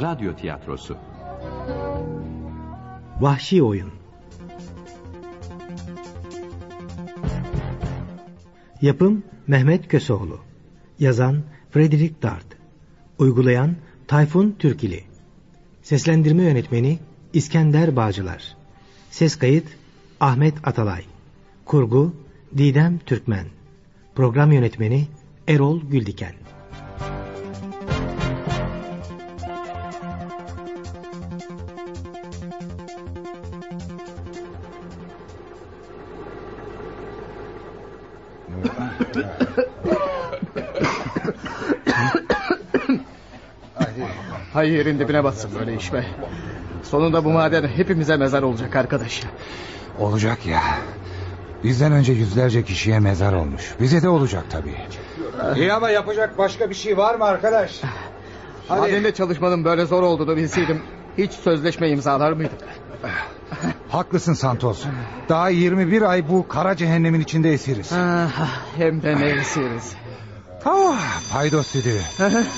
Radyo Tiyatrosu. Vahşi Oyun. Yapım Mehmet Köseoğlu. Yazan Frederick Dart. Uygulayan Tayfun Türkili. Seslendirme Yönetmeni İskender Bağcılar. Ses kayıt Ahmet Atalay. Kurgu Didem Türkmen. Program Yönetmeni Erol Güldiken Hay yerin dibine batsın böyle iş be. Sonunda bu maden hepimize mezar olacak arkadaş. Olacak ya. Bizden önce yüzlerce kişiye mezar olmuş. Bize de olacak tabii. İyi ama yapacak başka bir şey var mı arkadaş? Hadi. Madende çalışmanın böyle zor olduğunu bilseydim hiç sözleşme imzalar mıydım? Haklısın Santos. Daha 21 ay bu kara cehennemin içinde esiriz. Ah, hem de ne esiriz. Ah, paydos düdüğü.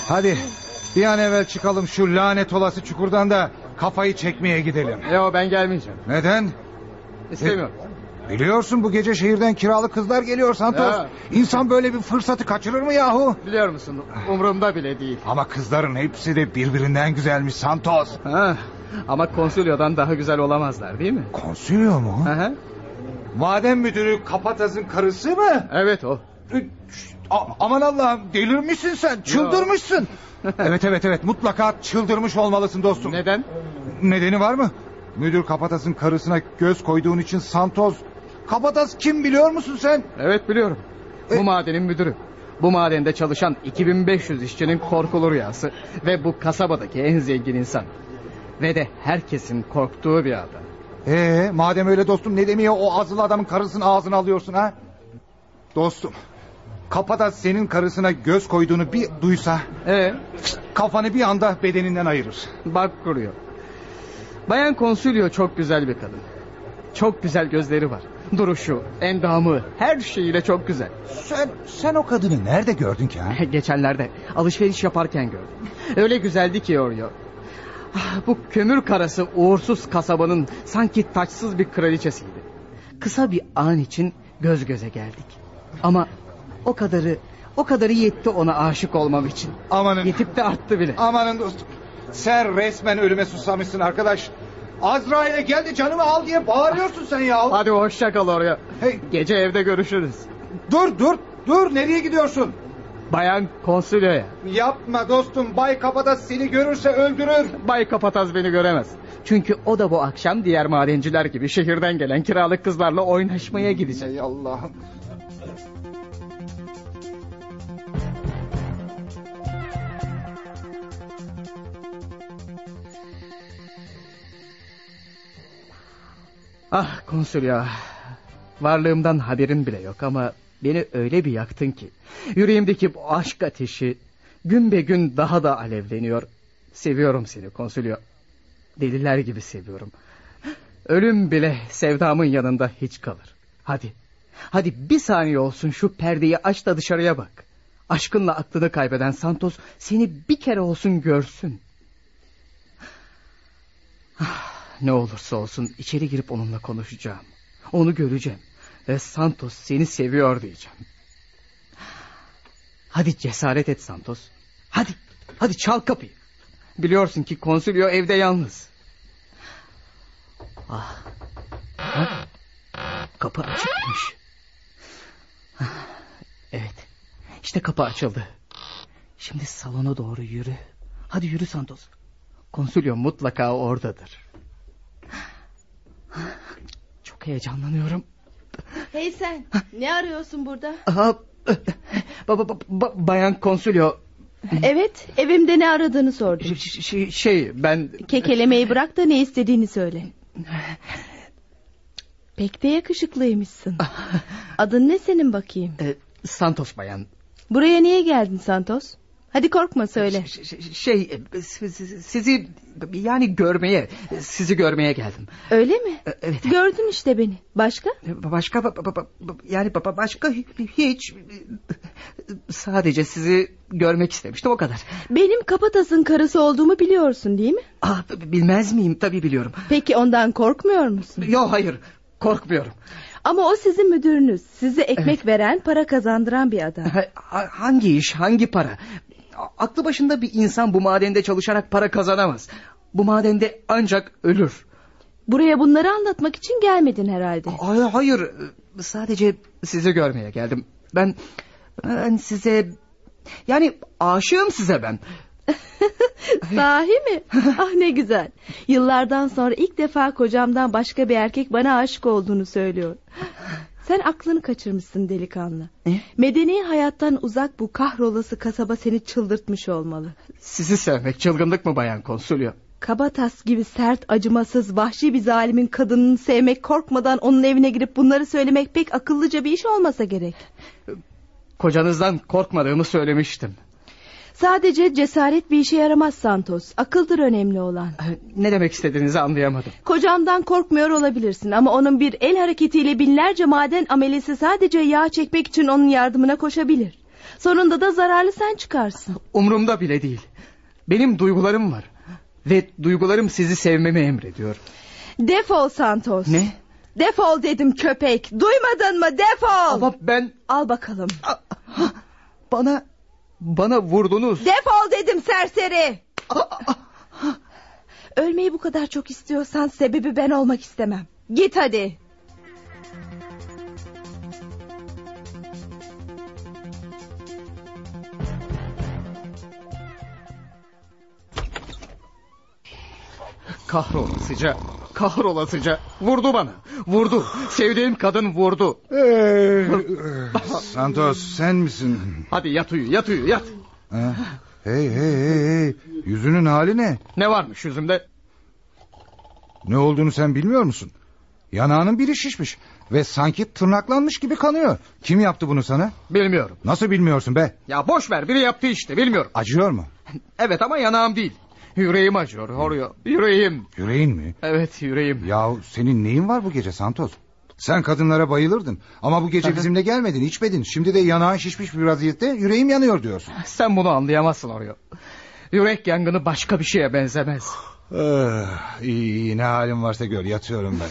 Hadi bir an evvel çıkalım şu lanet olası çukurdan da kafayı çekmeye gidelim. Yo ben gelmeyeceğim. Neden? İstemiyorum. Biliyorsun bu gece şehirden kiralı kızlar geliyor Santos. Ya. İnsan böyle bir fırsatı kaçırır mı yahu? Biliyor musun umurumda bile değil. Ama kızların hepsi de birbirinden güzelmiş Santos. Ha, ama konsilyodan daha güzel olamazlar değil mi? Konsilyo mu? Aha, Maden müdürü Kapataz'ın karısı mı? evet o. A- aman Allah'ım delirmişsin sen çıldırmışsın. evet evet evet mutlaka çıldırmış olmalısın dostum. Neden? Nedeni var mı? Müdür Kapataz'ın karısına göz koyduğun için Santos. Kapataz kim biliyor musun sen? Evet biliyorum. E- Bu madenin müdürü. Bu madende çalışan 2500 işçinin korkulu rüyası. Ve bu kasabadaki en zengin insan. Ve de herkesin korktuğu bir adam. Ee, madem öyle dostum ne demeye o azılı adamın karısının ağzını alıyorsun ha? Dostum. Kapataz senin karısına göz koyduğunu bir duysa Ee, kafanı bir anda bedeninden ayırır. bak kuruyor. Bayan Konsilyo çok güzel bir kadın. Çok güzel gözleri var. Duruşu, endamı, her şeyiyle çok güzel. Sen sen o kadını nerede gördün ki ha? Geçenlerde alışveriş yaparken gördüm. Öyle güzeldi ki Oreo. Ah, Bu kömür karası uğursuz kasabanın sanki taçsız bir kraliçesiydi. Kısa bir an için göz göze geldik. Ama o kadarı o kadarı yetti ona aşık olmam için. Amanın. Yetip de arttı bile. Amanın dostum. Sen resmen ölüme susamışsın arkadaş. Azrail'e geldi canımı al diye bağırıyorsun sen ya. Hadi hoşça kal oraya. Hey, Gece evde görüşürüz. dur dur dur nereye gidiyorsun? Bayan Konsilyo'ya. Yapma dostum Bay Kapataz seni görürse öldürür. Bay Kapataz beni göremez. Çünkü o da bu akşam diğer madenciler gibi şehirden gelen kiralık kızlarla oynaşmaya gidecek. Ey Allah'ım. Ah konsulya. Varlığımdan haberin bile yok ama beni öyle bir yaktın ki. Yüreğimdeki bu aşk ateşi gün be gün daha da alevleniyor. Seviyorum seni konsulyo. Deliler gibi seviyorum. Ölüm bile sevdamın yanında hiç kalır. Hadi. Hadi bir saniye olsun şu perdeyi aç da dışarıya bak. Aşkınla aklını kaybeden Santos seni bir kere olsun görsün. Ah, ne olursa olsun içeri girip onunla konuşacağım. Onu göreceğim. Ve Santos seni seviyor diyeceğim. Hadi cesaret et Santos. Hadi, hadi çal kapıyı. Biliyorsun ki konsilyo evde yalnız. Ah. Ha? Kapı açıkmış. Evet. İşte kapı açıldı. Şimdi salona doğru yürü. Hadi yürü Santos. Konsilyo mutlaka oradadır. Çok heyecanlanıyorum. Hey sen ne arıyorsun burada? Aha, ba, ba, ba, bayan konsilyo Evet evimde ne aradığını sordum. ş- ş- şey ben Kekelemeyi bırak da ne istediğini söyle. Pek de yakışıklıymışsın. Adın ne senin bakayım? e, Santos bayan Buraya niye geldin Santos? Hadi korkma söyle. Ş- ş- şey e, sizi, yani görmeye sizi görmeye geldim. Öyle mi? E, Evet. Gördün işte beni. Başka? Başka ba- ba- ba- ba- yani ba- ba- başka hiç Sadece sizi görmek istemiştim o kadar. Benim Kapatas'ın karısı olduğumu biliyorsun değil mi? Ah, bilmez miyim tabii biliyorum. Peki ondan korkmuyor musun? Yok hayır korkmuyorum. Ama o sizin müdürünüz. Size ekmek veren, para kazandıran bir adam. Ha- Hangi iş hangi para? Aklı başında bir insan bu madende çalışarak para kazanamaz. Bu madende ancak ölür. Buraya bunları anlatmak için gelmedin herhalde. Hayır hayır sadece sizi görmeye geldim. Ben ben size yani aşığım size ben. Sahi mi? Ah ne güzel. Yıllardan sonra ilk defa kocamdan başka bir erkek bana aşık olduğunu söylüyor. Sen aklını kaçırmışsın delikanlı. Ne? Medeni hayattan uzak bu kahrolası kasaba seni çıldırtmış olmalı. Sizi sevmek çılgınlık mı bayan konsulyo? Kabatas gibi sert, acımasız, vahşi bir zalimin kadınını sevmek, korkmadan onun evine girip bunları söylemek pek akıllıca bir iş olmasa gerek. Kocanızdan korkmadığımı söylemiştim. Sadece cesaret bir işe yaramaz Santos. Akıldır önemli olan. Ne demek istediğinizi anlayamadım. Kocamdan korkmuyor olabilirsin ama onun bir el hareketiyle binlerce maden amelesi sadece yağ çekmek için onun yardımına koşabilir. Sonunda da zararlı sen çıkarsın. Umurumda bile değil. Benim duygularım var. Ve duygularım sizi sevmemi emrediyor. Defol Santos. Ne? Defol dedim köpek. Duymadın mı? Defol. Ama ben Al bakalım. bana bana vurdunuz. Defol dedim serseri. Ölmeyi bu kadar çok istiyorsan sebebi ben olmak istemem. Git hadi. Kahrolasıca, kahrolasıca. Vurdu bana. Vurdu. Sevdiğim kadın vurdu. Ee, Santos sen misin? Hadi yat uyu, yat uyu, yat. Ha? Hey hey hey hey. Yüzünün hali ne? Ne varmış yüzümde? Ne olduğunu sen bilmiyor musun? Yanağının biri şişmiş ve sanki tırnaklanmış gibi kanıyor. Kim yaptı bunu sana? Bilmiyorum. Nasıl bilmiyorsun be? Ya boş ver, biri yaptı işte, bilmiyorum. Acıyor mu? Evet ama yanağım değil. Yüreğim acıyor, horuyor. Yüreğim. Yüreğin mi? Evet, yüreğim. Yahu senin neyin var bu gece Santos? Sen kadınlara bayılırdın ama bu gece bizimle gelmedin içmedin. Şimdi de yanağın şişmiş bir vaziyette yüreğim yanıyor diyorsun. Sen bunu anlayamazsın oraya. Yürek yangını başka bir şeye benzemez. Ah, iyi, iyi ne halin varsa gör yatıyorum ben.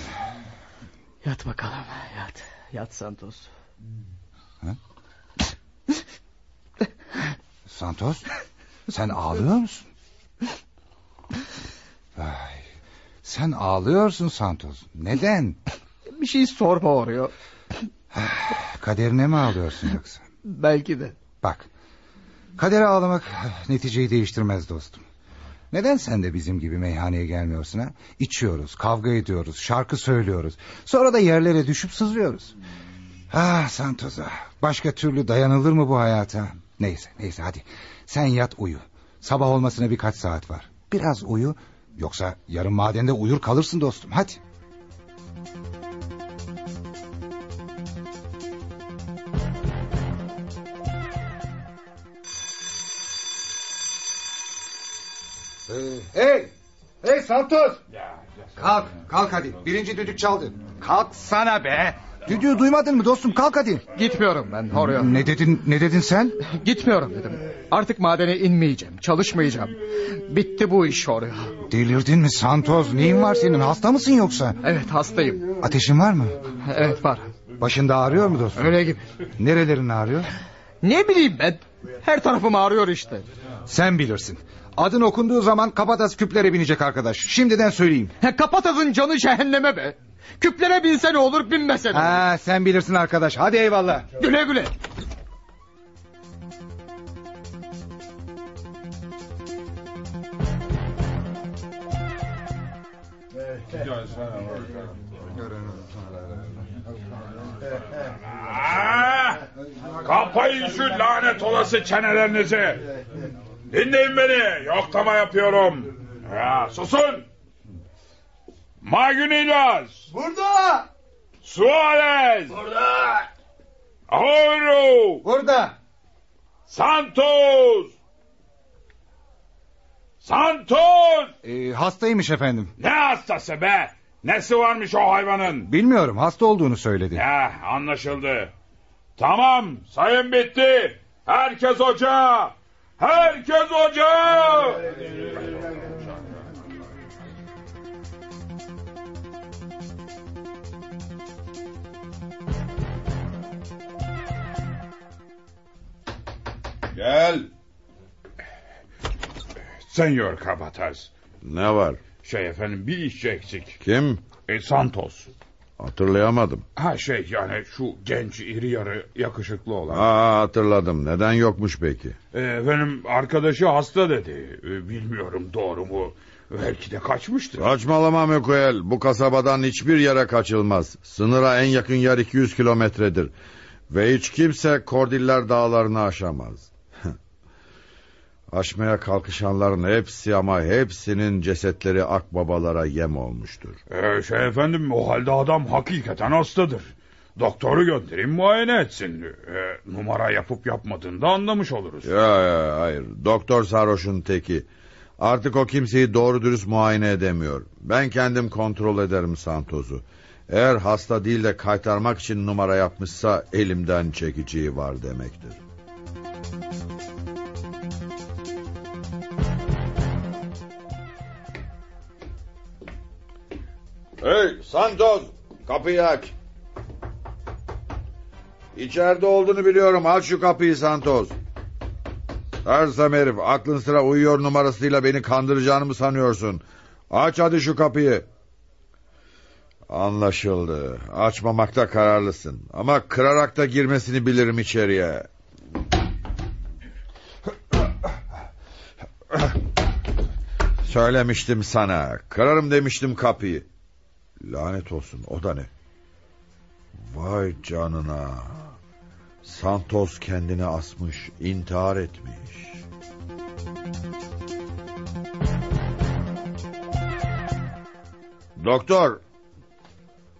Yat bakalım, yat. Yat Santos. Santos sen ağlıyor musun? Ay, sen ağlıyorsun Santos. Neden? Bir şey sorma oraya. Kaderine mi ağlıyorsun yoksa? Belki de. Bak kadere ağlamak neticeyi değiştirmez dostum. Neden sen de bizim gibi meyhaneye gelmiyorsun ha? İçiyoruz, kavga ediyoruz, şarkı söylüyoruz. Sonra da yerlere düşüp sızlıyoruz. Ah Santos ah. Başka türlü dayanılır mı bu hayata? Neyse neyse hadi. Sen yat uyu. Sabah olmasına birkaç saat var. Biraz uyu. Yoksa yarın madende uyur kalırsın dostum. Hadi. Hey! Hey Santos! Kalk, kalk hadi. Birinci düdük çaldı. Kalk sana be! Düdüğü duymadın mı dostum? Kalk hadi. Gitmiyorum ben oraya. Ne dedin, ne dedin sen? Gitmiyorum dedim. Artık madene inmeyeceğim, çalışmayacağım. Bitti bu iş oraya. Delirdin mi Santos? Neyin var senin? Hasta mısın yoksa? Evet hastayım. Ateşin var mı? Evet var. Başında ağrıyor mu dostum? Öyle gibi. Nerelerin ağrıyor? Ne bileyim ben. Her tarafım ağrıyor işte. Sen bilirsin. Adın okunduğu zaman kapatas küplere binecek arkadaş. Şimdiden söyleyeyim. He, kapatazın canı cehenneme be. Küplere binse ne olur binmese ne olur. Ha, sen bilirsin arkadaş. Hadi eyvallah. Güle güle. Ah! Kapayın şu lanet olası çenelerinizi. Dinleyin beni. Yoklama yapıyorum. Ya, susun. Magunilas. Burada! Suarez. Burada. Ahoro. Burada! Santos. Santos. Ee, hastaymış efendim. Ne hastası be? Nesi varmış o hayvanın? Bilmiyorum hasta olduğunu söyledi. Ya anlaşıldı. Tamam sayın bitti. Herkes ocağa! Herkes ocağa! Gel. Senyor Kabataş. Ne var? Şey efendim bir işçi eksik. Kim? E, Santos. Hatırlayamadım. Ha şey yani şu genç iri yarı yakışıklı olan. Aa hatırladım. Neden yokmuş peki? E, efendim arkadaşı hasta dedi. E, bilmiyorum doğru mu? Belki de kaçmıştır. Saçmalama Mikuel. Bu kasabadan hiçbir yere kaçılmaz. Sınıra en yakın yer 200 kilometredir. Ve hiç kimse Kordiller dağlarını aşamaz. Aşmaya kalkışanların hepsi ama hepsinin cesetleri akbabalara yem olmuştur. E, şey efendim o halde adam hakikaten hastadır. Doktoru göndereyim muayene etsin. E, numara yapıp yapmadığını da anlamış oluruz. Ya, ya hayır. Doktor sarhoşun teki. Artık o kimseyi doğru dürüst muayene edemiyor. Ben kendim kontrol ederim Santos'u. Eğer hasta değil de kaytarmak için numara yapmışsa elimden çekiciği var demektir. Hey Santos kapıyı aç. İçeride olduğunu biliyorum aç şu kapıyı Santos. Sersem herif aklın sıra uyuyor numarasıyla beni kandıracağını mı sanıyorsun? Aç hadi şu kapıyı. Anlaşıldı. Açmamakta kararlısın. Ama kırarak da girmesini bilirim içeriye. Söylemiştim sana. Kırarım demiştim kapıyı. Lanet olsun o da ne? Vay canına. Santos kendini asmış, intihar etmiş. Doktor,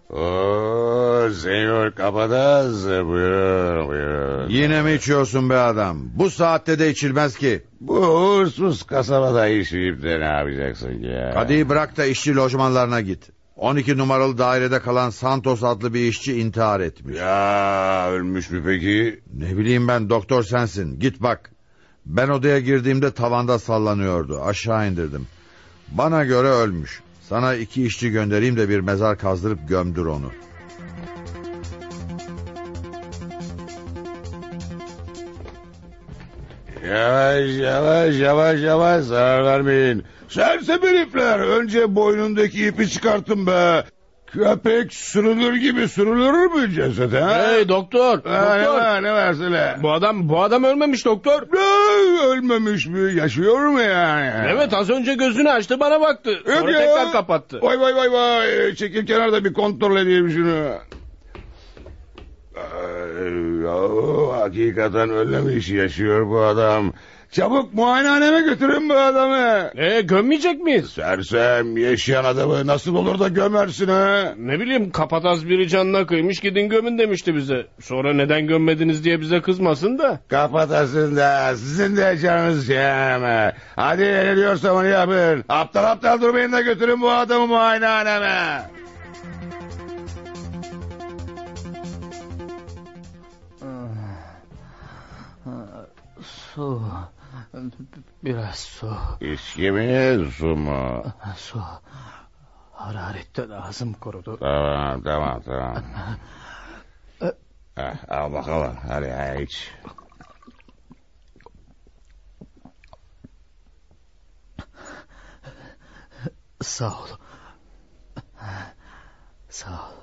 Oo, senyor Kabadaz buyurun buyurun. yine mi içiyorsun be adam? Bu saatte de içilmez ki. Bu uğursuz kasabada işleyip de ne yapacaksın ki ya? Hadi bırak da işçi lojmanlarına git. 12 numaralı dairede kalan Santos adlı bir işçi intihar etmiş. Ya ölmüş mü peki? Ne bileyim ben doktor sensin. Git bak. Ben odaya girdiğimde tavanda sallanıyordu. Aşağı indirdim. Bana göre ölmüş. Sana iki işçi göndereyim de bir mezar kazdırıp gömdür onu. Yavaş yavaş yavaş yavaş zarar vermeyin. Sersem herifler önce boynundaki ipi çıkartın be. Köpek sürülür gibi sürülür mü cesede ha? Hey doktor, Ha, ne doktor. var ne var söyle. Bu adam bu adam ölmemiş doktor. Ne, ölmemiş mi yaşıyor mu yani? Evet az önce gözünü açtı bana baktı. Sonra ya. tekrar kapattı. Vay vay vay vay. Çekil kenarda bir kontrol edeyim şunu. Ay, ya, hakikaten ölmemiş yaşıyor bu adam. Çabuk muayenehaneme götürün bu adamı. E gömmeyecek miyiz? Sersem yaşayan adamı nasıl olur da gömersin ha? Ne bileyim kapataz biri canına kıymış gidin gömün demişti bize. Sonra neden gömmediniz diye bize kızmasın da. Kapatasın da sizin de canınız yani. Hadi ne diyorsam onu yapın. Aptal aptal durmayın da götürün bu adamı muayenehaneme. Su. Biraz su. İçki mi su mu? Su. Hararetten ağzım kurudu. Tamam tamam tamam. Heh, al bakalım hadi hadi iç. Sağ ol. Sağ ol.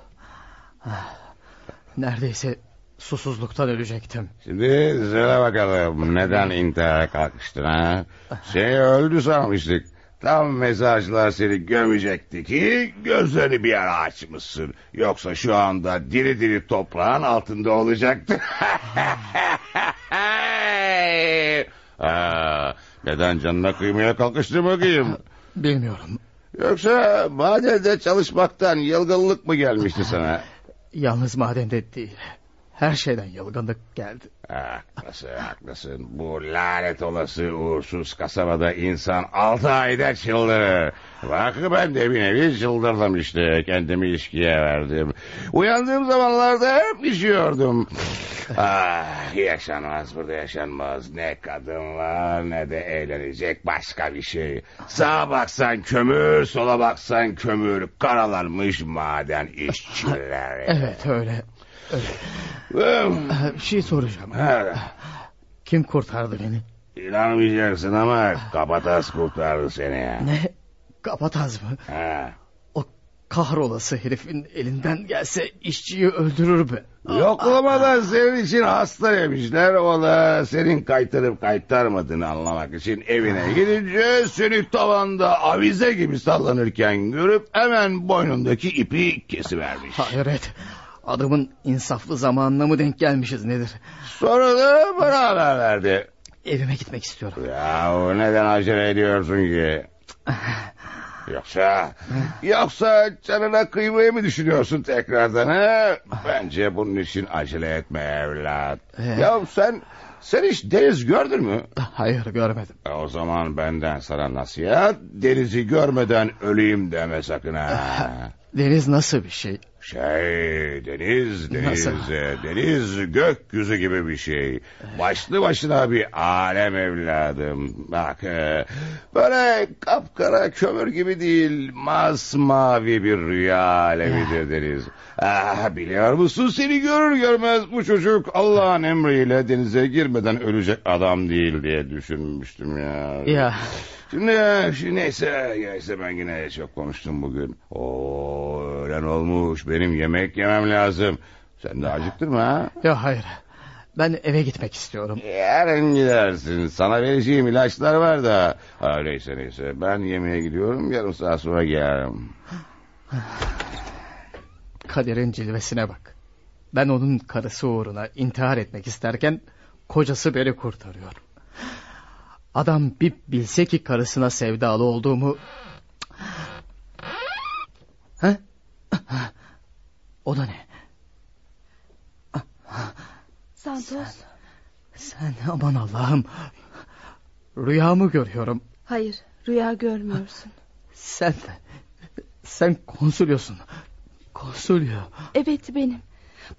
Neredeyse susuzluktan ölecektim. Şimdi söyle bakalım neden intihara kalkıştın ha? Şey öldü sanmıştık. Tam mesajlar seni gömecekti ki gözlerini bir ara açmışsın. Yoksa şu anda diri diri toprağın altında olacaktı. Neden canına kıymaya kalkıştı bakayım? Bilmiyorum. Yoksa madende çalışmaktan yılgınlık mı gelmişti sana? Yalnız madende değil. Her şeyden yılgınlık geldi. Haklısın haklısın. Bu lanet olası uğursuz kasabada insan altı ayda çıldırır. Bak ben de bir nevi çıldırdım işte. Kendimi ilişkiye verdim. Uyandığım zamanlarda hep içiyordum. ah, yaşanmaz burada yaşanmaz. Ne kadın var ne de eğlenecek başka bir şey. Sağa baksan kömür, sola baksan kömür. Karalanmış maden işçileri. Evet öyle. Bir şey soracağım. Ha, Kim kurtardı beni? İnanmayacaksın ama kapatas kurtardı seni ya. Ne? Kapataz mı? Ha. O kahrolası herifin elinden gelse işçiyi öldürür be. Yoklamadan senin için hasta yemişler. O da senin kaytarıp kaytarmadığını anlamak için evine gidince seni tavanda avize gibi sallanırken görüp hemen boynundaki ipi kesivermiş. Hayret. Adamın insaflı zamanına mı denk gelmişiz nedir? Sonra da bana haber verdi. Evime gitmek istiyorum. Ya neden acele ediyorsun ki? Yoksa yoksa canına kıymayı mı düşünüyorsun tekrardan ha? Bence bunun için acele etme evlat. Ee? Ya sen sen hiç deniz gördün mü? Hayır görmedim. E, O zaman benden sana nasihat denizi görmeden öleyim deme sakın ha. Deniz nasıl bir şey? Şey deniz deniz Nasıl? deniz gökyüzü gibi bir şey. Başlı başına bir alem evladım. Bak e, böyle kapkara kömür gibi değil masmavi bir rüya alemidir deniz. Ah, biliyor musun seni görür görmez bu çocuk Allah'ın emriyle denize girmeden ölecek adam değil diye düşünmüştüm ya. Ya Şimdi, neyse, neyse ben yine çok konuştum bugün. Oo, öğlen olmuş. Benim yemek yemem lazım. Sen de acıktın mı ha? ya hayır. Ben eve gitmek istiyorum. Yarın gidersin. Sana vereceğim ilaçlar var da. Ha, neyse neyse. Ben yemeğe gidiyorum. Yarım saat sonra gelirim. Kaderin cilvesine bak. Ben onun karısı uğruna intihar etmek isterken kocası beni kurtarıyor. Adam bir bilse ki karısına sevdalı olduğumu... Ha? O da ne? Santos. Sen aman Allah'ım. Rüyamı görüyorum. Hayır rüya görmüyorsun. Sen sen konsulyosun. Konsulyo. Evet benim.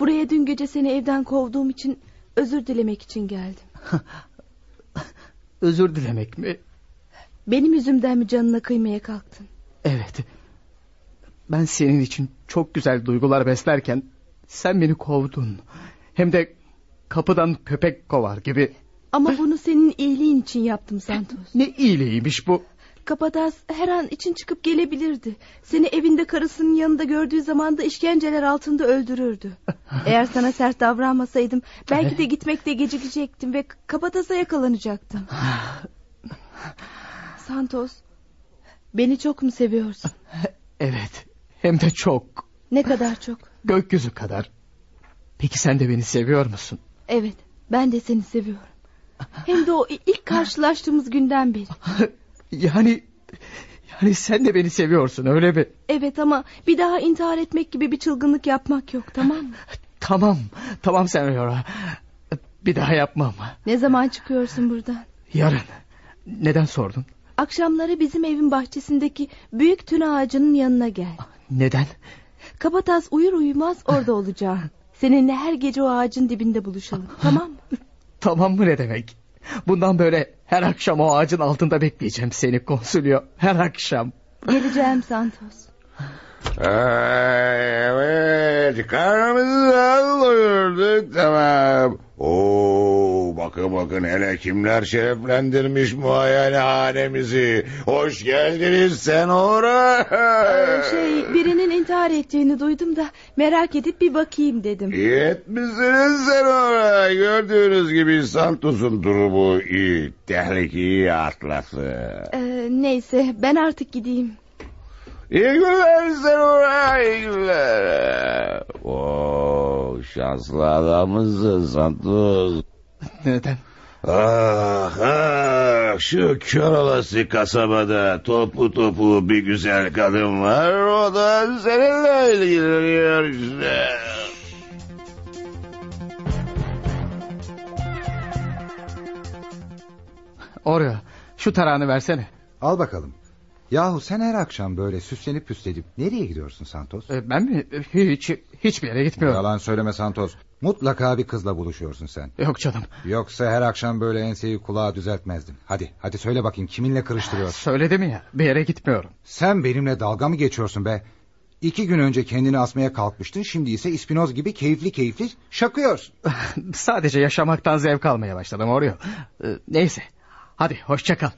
Buraya dün gece seni evden kovduğum için özür dilemek için geldim. Özür dilemek mi? Benim yüzümden mi canına kıymaya kalktın? Evet. Ben senin için çok güzel duygular beslerken sen beni kovdun. Hem de kapıdan köpek kovar gibi. Ama bunu senin iyiliğin için yaptım Santos. Ne iyiliğiymiş bu. Kapadas her an için çıkıp gelebilirdi. Seni evinde karısının yanında gördüğü zaman da işkenceler altında öldürürdü. Eğer sana sert davranmasaydım belki de gitmekte gecikecektim ve Kapadas'a yakalanacaktım. Santos, beni çok mu seviyorsun? Evet. Hem de çok. Ne kadar çok? Gökyüzü kadar. Peki sen de beni seviyor musun? Evet, ben de seni seviyorum. Hem de o ilk karşılaştığımız günden beri. Yani yani sen de beni seviyorsun öyle mi? Evet ama bir daha intihar etmek gibi bir çılgınlık yapmak yok tamam mı? Tamam. Tamam Senora. Bir daha yapmam. Ne zaman çıkıyorsun buradan? Yarın. Neden sordun? Akşamları bizim evin bahçesindeki büyük tün ağacının yanına gel. Neden? Kabataz uyur uyumaz orada olacağım. Seninle her gece o ağacın dibinde buluşalım tamam mı? Tamam mı ne demek? Bundan böyle her akşam o ağacın altında bekleyeceğim seni konsulyo. Her akşam. Geleceğim Santos. Evet, karnımızı doyurduk tamam. Oo, bakın bakın hele kimler şereflendirmiş muayenehanemizi. Hoş geldiniz sen ora. Ee, şey birinin intihar ettiğini duydum da merak edip bir bakayım dedim. İyi etmişsiniz sen ora. Gördüğünüz gibi Santos'un durumu iyi. Tehlikeyi atlattı. Ee, neyse ben artık gideyim. İyi günler Serura, iyi günler. Oo, şanslı adamızsın Santos. Neden? Ah, ah şu kör olası kasabada topu topu bir güzel kadın var o da seninle ilgileniyor işte. Oraya şu tarağını versene. Al bakalım. Yahu sen her akşam böyle süslenip püslenip nereye gidiyorsun Santos? E, ben mi? E, Hiç, hiçbir yere gitmiyorum. Yalan söyleme Santos. Mutlaka bir kızla buluşuyorsun sen. Yok canım. Yoksa her akşam böyle enseyi kulağa düzeltmezdin. Hadi, hadi söyle bakayım kiminle kırıştırıyorsun? Söyledim ya bir yere gitmiyorum. Sen benimle dalga mı geçiyorsun be? İki gün önce kendini asmaya kalkmıştın. Şimdi ise İspinoz gibi keyifli keyifli şakıyorsun. Sadece yaşamaktan zevk almaya başladım. E, Neyse. Hadi hoşça kal.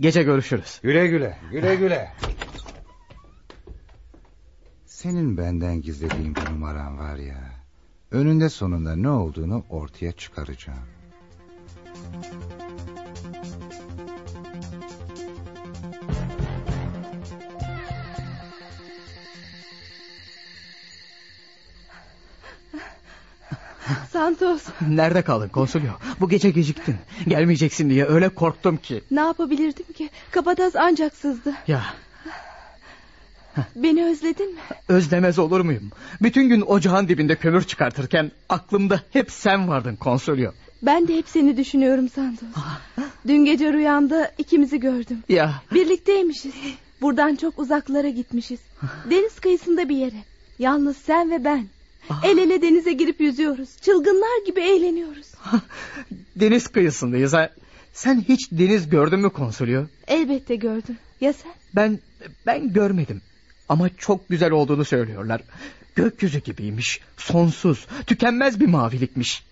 Gece görüşürüz. Güle güle, güle güle. Senin benden gizlediğin bir numaran var ya. Önünde sonunda ne olduğunu ortaya çıkaracağım. Santos Nerede kaldın konsolyo? Bu gece geciktin. Gelmeyeceksin diye öyle korktum ki. ne yapabilirdim ki? Kapataz ancak sızdı. Ya Beni özledin mi? özlemez olur muyum? Bütün gün ocağın dibinde kömür çıkartırken aklımda hep sen vardın konsolyo. Ben de hep seni düşünüyorum Santos. Dün gece rüyamda ikimizi gördüm. Ya Birlikteymişiz. Buradan çok uzaklara gitmişiz. Deniz kıyısında bir yere. Yalnız sen ve ben. El ele denize girip yüzüyoruz. Çılgınlar gibi eğleniyoruz. deniz kıyısındayız ha. Sen hiç deniz gördün mü konsolyo? Elbette gördüm. Ya sen? Ben ben görmedim. Ama çok güzel olduğunu söylüyorlar. Gökyüzü gibiymiş. Sonsuz, tükenmez bir mavilikmiş.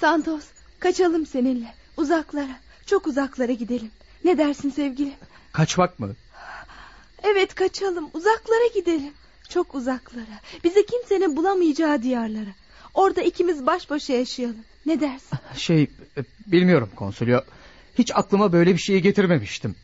Santos kaçalım seninle. Uzaklara. Çok uzaklara gidelim. Ne dersin sevgilim? Kaçmak mı? Evet kaçalım. Uzaklara gidelim. Çok uzaklara. Bizi kimsenin bulamayacağı diyarlara. Orada ikimiz baş başa yaşayalım. Ne dersin? Şey e, bilmiyorum konsolyo. Hiç aklıma böyle bir şeyi getirmemiştim.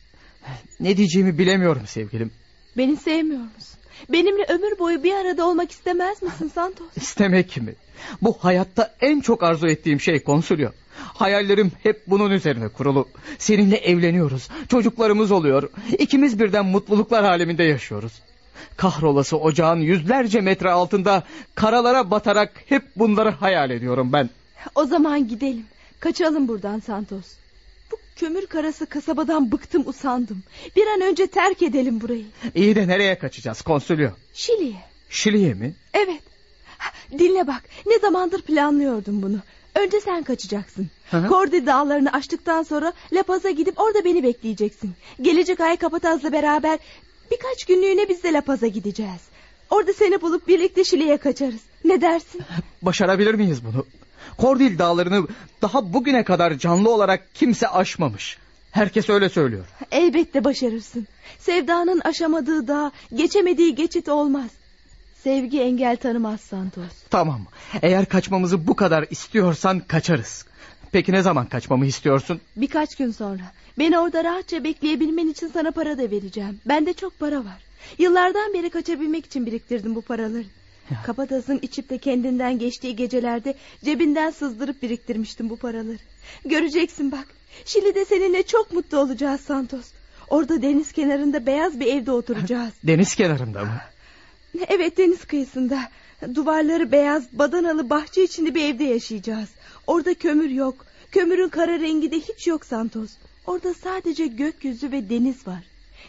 Ne diyeceğimi bilemiyorum sevgilim. Beni sevmiyor musun? Benimle ömür boyu bir arada olmak istemez misin Santos? İstemek mi? Bu hayatta en çok arzu ettiğim şey konsolyo. Hayallerim hep bunun üzerine kurulu. Seninle evleniyoruz. Çocuklarımız oluyor. İkimiz birden mutluluklar aleminde yaşıyoruz. Kahrolası ocağın yüzlerce metre altında karalara batarak hep bunları hayal ediyorum ben. O zaman gidelim. Kaçalım buradan Santos. Bu kömür karası kasabadan bıktım usandım. Bir an önce terk edelim burayı. İyi de nereye kaçacağız konsolyo? Şili'ye. Şili'ye mi? Evet. Dinle bak. Ne zamandır planlıyordum bunu. Önce sen kaçacaksın. Hı hı. Kordi dağlarını aştıktan sonra La Paz'a gidip orada beni bekleyeceksin. Gelecek ay Kapataz'la beraber birkaç günlüğüne biz de La Paz'a gideceğiz. Orada seni bulup birlikte Şili'ye kaçarız. Ne dersin? Başarabilir miyiz bunu? Kordil dağlarını daha bugüne kadar canlı olarak kimse aşmamış. Herkes öyle söylüyor. Elbette başarırsın. Sevdanın aşamadığı dağ, geçemediği geçit olmaz. Sevgi engel tanımaz Santos. Tamam. Eğer kaçmamızı bu kadar istiyorsan kaçarız. Peki ne zaman kaçmamı istiyorsun? Birkaç gün sonra. Beni orada rahatça bekleyebilmen için sana para da vereceğim. Bende çok para var. Yıllardan beri kaçabilmek için biriktirdim bu paraları. Kapataz'ın içip de kendinden geçtiği gecelerde cebinden sızdırıp biriktirmiştim bu paraları. Göreceksin bak. Şili'de seninle çok mutlu olacağız Santos. Orada deniz kenarında beyaz bir evde oturacağız. Deniz kenarında mı? Evet deniz kıyısında. Duvarları beyaz badanalı bahçe içinde bir evde yaşayacağız. Orada kömür yok. Kömürün kara rengi de hiç yok Santos. Orada sadece gökyüzü ve deniz var.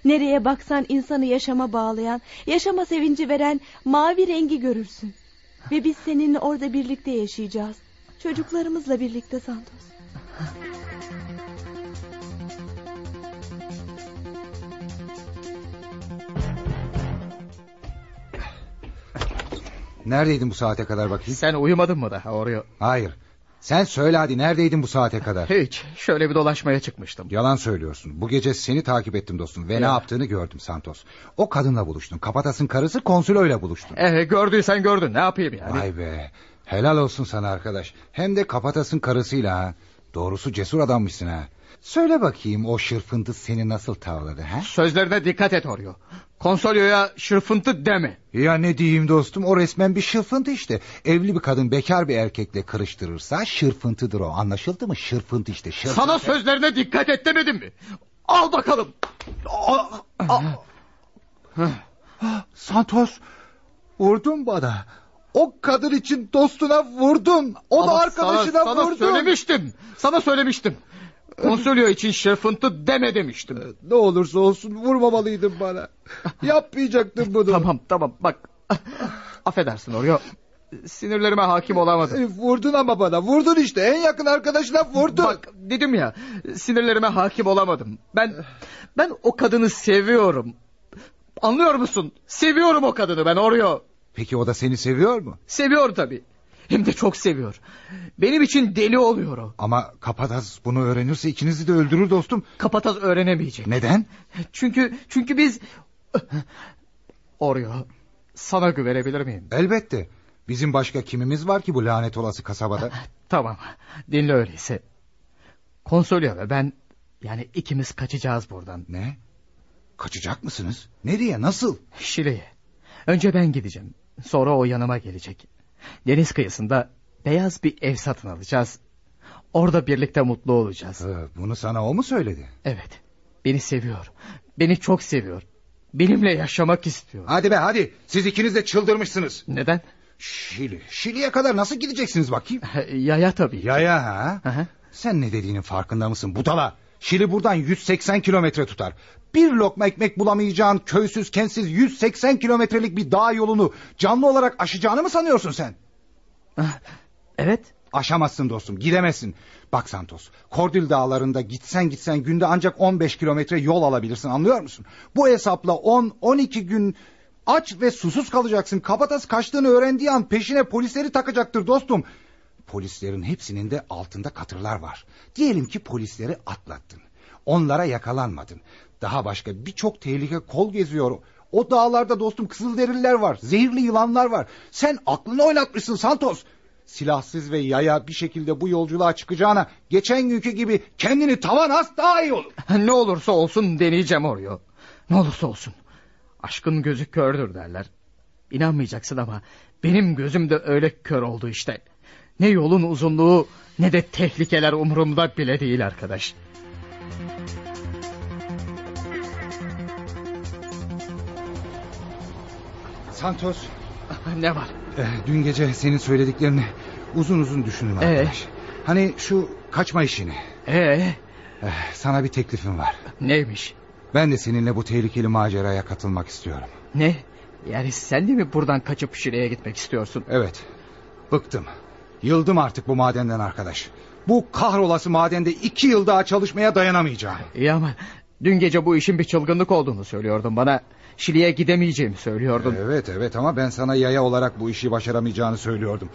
Nereye baksan insanı yaşama bağlayan, yaşama sevinci veren mavi rengi görürsün. Ve biz seninle orada birlikte yaşayacağız. Çocuklarımızla birlikte Santos. Neredeydin bu saate kadar bakayım? Sen uyumadın mı daha oraya? Hayır. Sen söyle hadi neredeydin bu saate kadar? Hiç. Şöyle bir dolaşmaya çıkmıştım. Yalan söylüyorsun. Bu gece seni takip ettim dostum. Ve ne Ya. yaptığını gördüm Santos. O kadınla buluştun. Kapatas'ın karısı konsuloyla buluştun. Ee, gördüysen gördün ne yapayım yani? Vay be. Helal olsun sana arkadaş. Hem de Kapatas'ın karısıyla ha. Doğrusu cesur adammışsın ha. Söyle bakayım o şırfıntı seni nasıl tavladı ha? Sözlerine dikkat et Oryo. Konsolyoya şırfıntı deme. Ya ne diyeyim dostum o resmen bir şırfıntı işte. Evli bir kadın bekar bir erkekle karıştırırsa şırfıntıdır o. Anlaşıldı mı? Şırfıntı işte şırfıntı. Sana sözlerine dikkat et demedim mi? Al bakalım. Santos vurdun bana. O kadın için dostuna vurdun. O da Ama arkadaşına sana, sana vurdun. söylemiştim. Sana söylemiştim. Konsolyo için şırfıntı deme demiştim. Ne olursa olsun vurmamalıydın bana. Yapmayacaktın bunu. Tamam tamam bak. Affedersin Oreo. Sinirlerime hakim olamadım. E, Vurdun ama bana. Vurdun işte. En yakın arkadaşına vurdun. Bak dedim ya sinirlerime hakim olamadım. Ben ben o kadını seviyorum. Anlıyor musun? Seviyorum o kadını ben Oreo. Peki o da seni seviyor mu? Seviyor tabii. Hem de çok seviyor. Benim için deli oluyor o. Ama Kapataz bunu öğrenirse ikinizi de öldürür dostum. Kapataz öğrenemeyecek. Neden? Çünkü çünkü biz Oreo sana güvenebilir miyim? Elbette. Bizim başka kimimiz var ki bu lanet olası kasabada? Tamam. Dinle öyleyse. Konsolyo ve ben yani ikimiz kaçacağız buradan. Ne? Kaçacak mısınız? Nereye? Nasıl? Şile'ye. Önce ben gideceğim. Sonra o yanıma gelecek. Deniz kıyısında beyaz bir ev satın alacağız. Orada birlikte mutlu olacağız. Ee, Bunu sana o mu söyledi? Evet. Beni seviyor. Beni çok seviyor. Benimle yaşamak istiyor. Hadi be hadi. Siz ikiniz de çıldırmışsınız. Neden? Şili. Şili'ye kadar nasıl gideceksiniz bakayım? Yaya tabii. Yaya ha? Aha. Sen ne dediğinin farkında mısın budala? Şili buradan 180 kilometre tutar. Bir lokma ekmek bulamayacağın köysüz kentsiz 180 kilometrelik bir dağ yolunu canlı olarak aşacağını mı sanıyorsun sen? Evet. Aşamazsın dostum gidemezsin. Bak Santos Kordil dağlarında gitsen gitsen günde ancak 15 kilometre yol alabilirsin anlıyor musun? Bu hesapla 10-12 gün aç ve susuz kalacaksın. Kapatas kaçtığını öğrendiği an peşine polisleri takacaktır dostum. Polislerin hepsinin de altında katırlar var. Diyelim ki polisleri atlattın. Onlara yakalanmadın. Daha başka birçok tehlike kol geziyor. O dağlarda dostum kızılderililer var. Zehirli yılanlar var. Sen aklını oynatmışsın Santos. Silahsız ve yaya bir şekilde bu yolculuğa çıkacağına geçen günkü gibi kendini tavan as daha iyi olur. Ne olursa olsun deneyeceğim Oreo. Ne olursa olsun. Aşkın gözü kördür derler. İnanmayacaksın ama benim gözüm de öyle kör oldu işte. Ne yolun uzunluğu ne de tehlikeler umurumda bile değil arkadaş. Santos Ne var? eh, dün gece senin söylediklerini uzun uzun düşündüm Ee? arkadaş. Hani şu kaçma işini. Ee, Eh, sana bir teklifim var. neymiş? Ben de seninle bu tehlikeli maceraya katılmak istiyorum. Ne? Yani sen de mi buradan kaçıp Şile'ye gitmek istiyorsun? Evet. Bıktım. Yıldım artık bu madenden arkadaş. Bu kahrolası madende iki yıl daha çalışmaya dayanamayacağım. İyi ama dün gece bu işin bir çılgınlık olduğunu söylüyordun bana. Şili'ye gidemeyeceğimi söylüyordun. Evet evet ama ben sana yaya olarak bu işi başaramayacağını söylüyordum.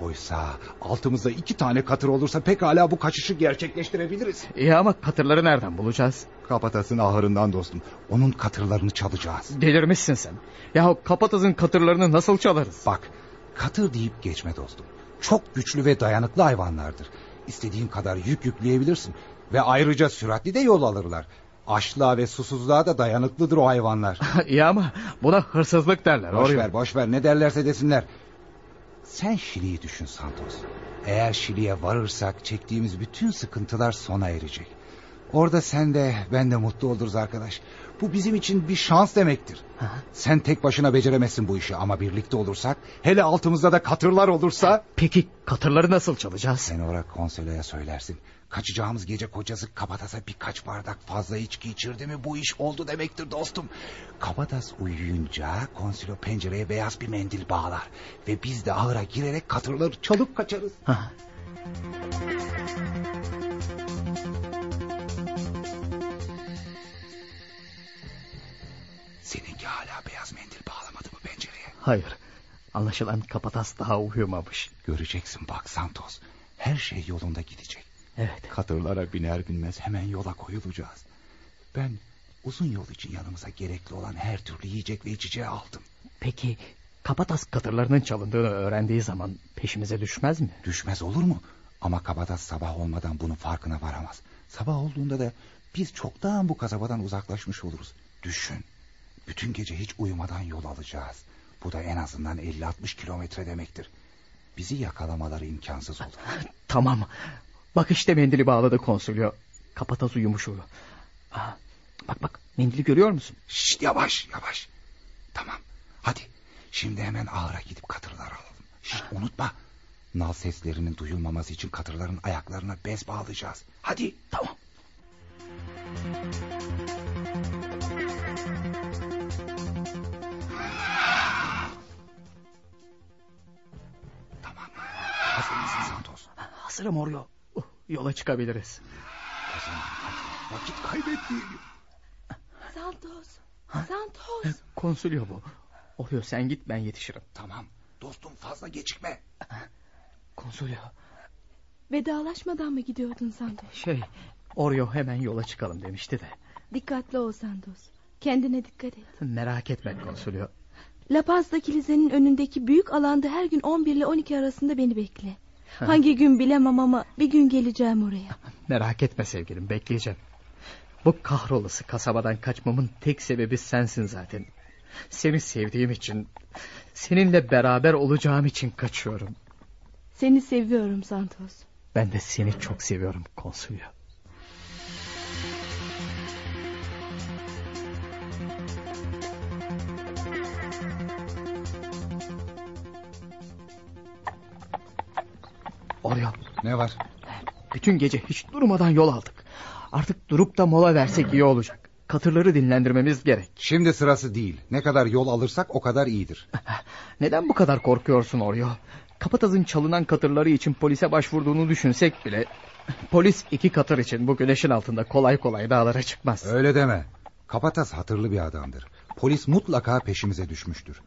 Oysa altımızda iki tane katır olursa pekala bu kaçışı gerçekleştirebiliriz. İyi ama katırları nereden bulacağız? Kapatasın ahırından dostum. Onun katırlarını çalacağız. Delirmişsin sen. Ya kapatazın katırlarını nasıl çalarız? Bak katır deyip geçme dostum. Çok güçlü ve dayanıklı hayvanlardır. İstediğin kadar yük yükleyebilirsin. Ve ayrıca süratli de yol alırlar. Açlığa ve susuzluğa da dayanıklıdır o hayvanlar. İyi ama buna hırsızlık derler. Boş ver boş ver ne derlerse desinler. Sen Şili'yi düşün Santos. Eğer Şili'ye varırsak çektiğimiz bütün sıkıntılar sona erecek. Orada sen de ben de mutlu oluruz arkadaş. Bu bizim için bir şans demektir. Sen tek başına beceremezsin bu işi ama birlikte olursak... ...hele altımızda da katırlar olursa... Peki katırları nasıl çalacağız? Sen oraya konseloya söylersin. Kaçacağımız gece kocası Kabatas'a birkaç bardak fazla içki içirdi mi bu iş oldu demektir dostum. Kabatas uyuyunca konsilo pencereye beyaz bir mendil bağlar. Ve biz de ahıra girerek katırları çalıp kaçarız. Ha. Seninki hala beyaz mendil bağlamadı mı pencereye? Hayır. Anlaşılan kapatas daha uyumamış. Göreceksin bak Santos. Her şey yolunda gidecek. Evet. Katırlara biner binmez hemen yola koyulacağız. Ben uzun yol için yanımıza gerekli olan her türlü yiyecek ve içeceği aldım. Peki kapatas katırlarının çalındığını öğrendiği zaman peşimize düşmez mi? Düşmez olur mu? Ama Kabatas sabah olmadan bunun farkına varamaz. Sabah olduğunda da biz çoktan bu kasabadan uzaklaşmış oluruz. Düşün. Bütün gece hiç uyumadan yol alacağız. Bu da en azından 50-60 kilometre demektir. Bizi yakalamaları imkansız olur. Tamam. Bak işte mendili bağladı konsolyo. Kapatas uyumuş o. Aa, bak bak mendili görüyor musun? Şşt yavaş yavaş. Tamam hadi. Şimdi hemen ahıra gidip katırları alalım. Şşt unutma. Nal seslerinin duyulmaması için katırların ayaklarına bez bağlayacağız. Hadi. Tamam. Tamam. Hazırım Oryo. Uh, yola çıkabiliriz. Hadi vakit kaybetmeyelim. Santos. Santos. Konsulyo bu. Oryo sen git ben yetişirim. Tamam dostum fazla gecikme. Konsulyo. Vedalaşmadan mı gidiyordun Santos? Şey Oryo hemen yola çıkalım demişti de. Dikkatli ol Santos. Kendine dikkat et. Merak etme konsulyo. La Paz'da kilisenin önündeki büyük alanda her gün 11 ile 12 arasında beni bekle. Hangi gün bilemem ama bir gün geleceğim oraya. Merak etme sevgilim bekleyeceğim. Bu kahrolası kasabadan kaçmamın tek sebebi sensin zaten. Seni sevdiğim için, seninle beraber olacağım için kaçıyorum. Seni seviyorum Santos. Ben de seni çok seviyorum konsulyo. Oryo, Ne var? bütün gece hiç durmadan yol aldık. Artık durup da mola versek iyi olacak. Katırları dinlendirmemiz gerek. Şimdi sırası değil. Ne kadar yol alırsak o kadar iyidir. Neden bu kadar korkuyorsun Oryo? Kapataz'ın çalınan katırları için polise başvurduğunu düşünsek bile... Polis iki katır için bu güneşin altında kolay kolay dağlara çıkmaz. Öyle deme. Kapataz hatırlı bir adamdır. Polis mutlaka peşimize düşmüştür.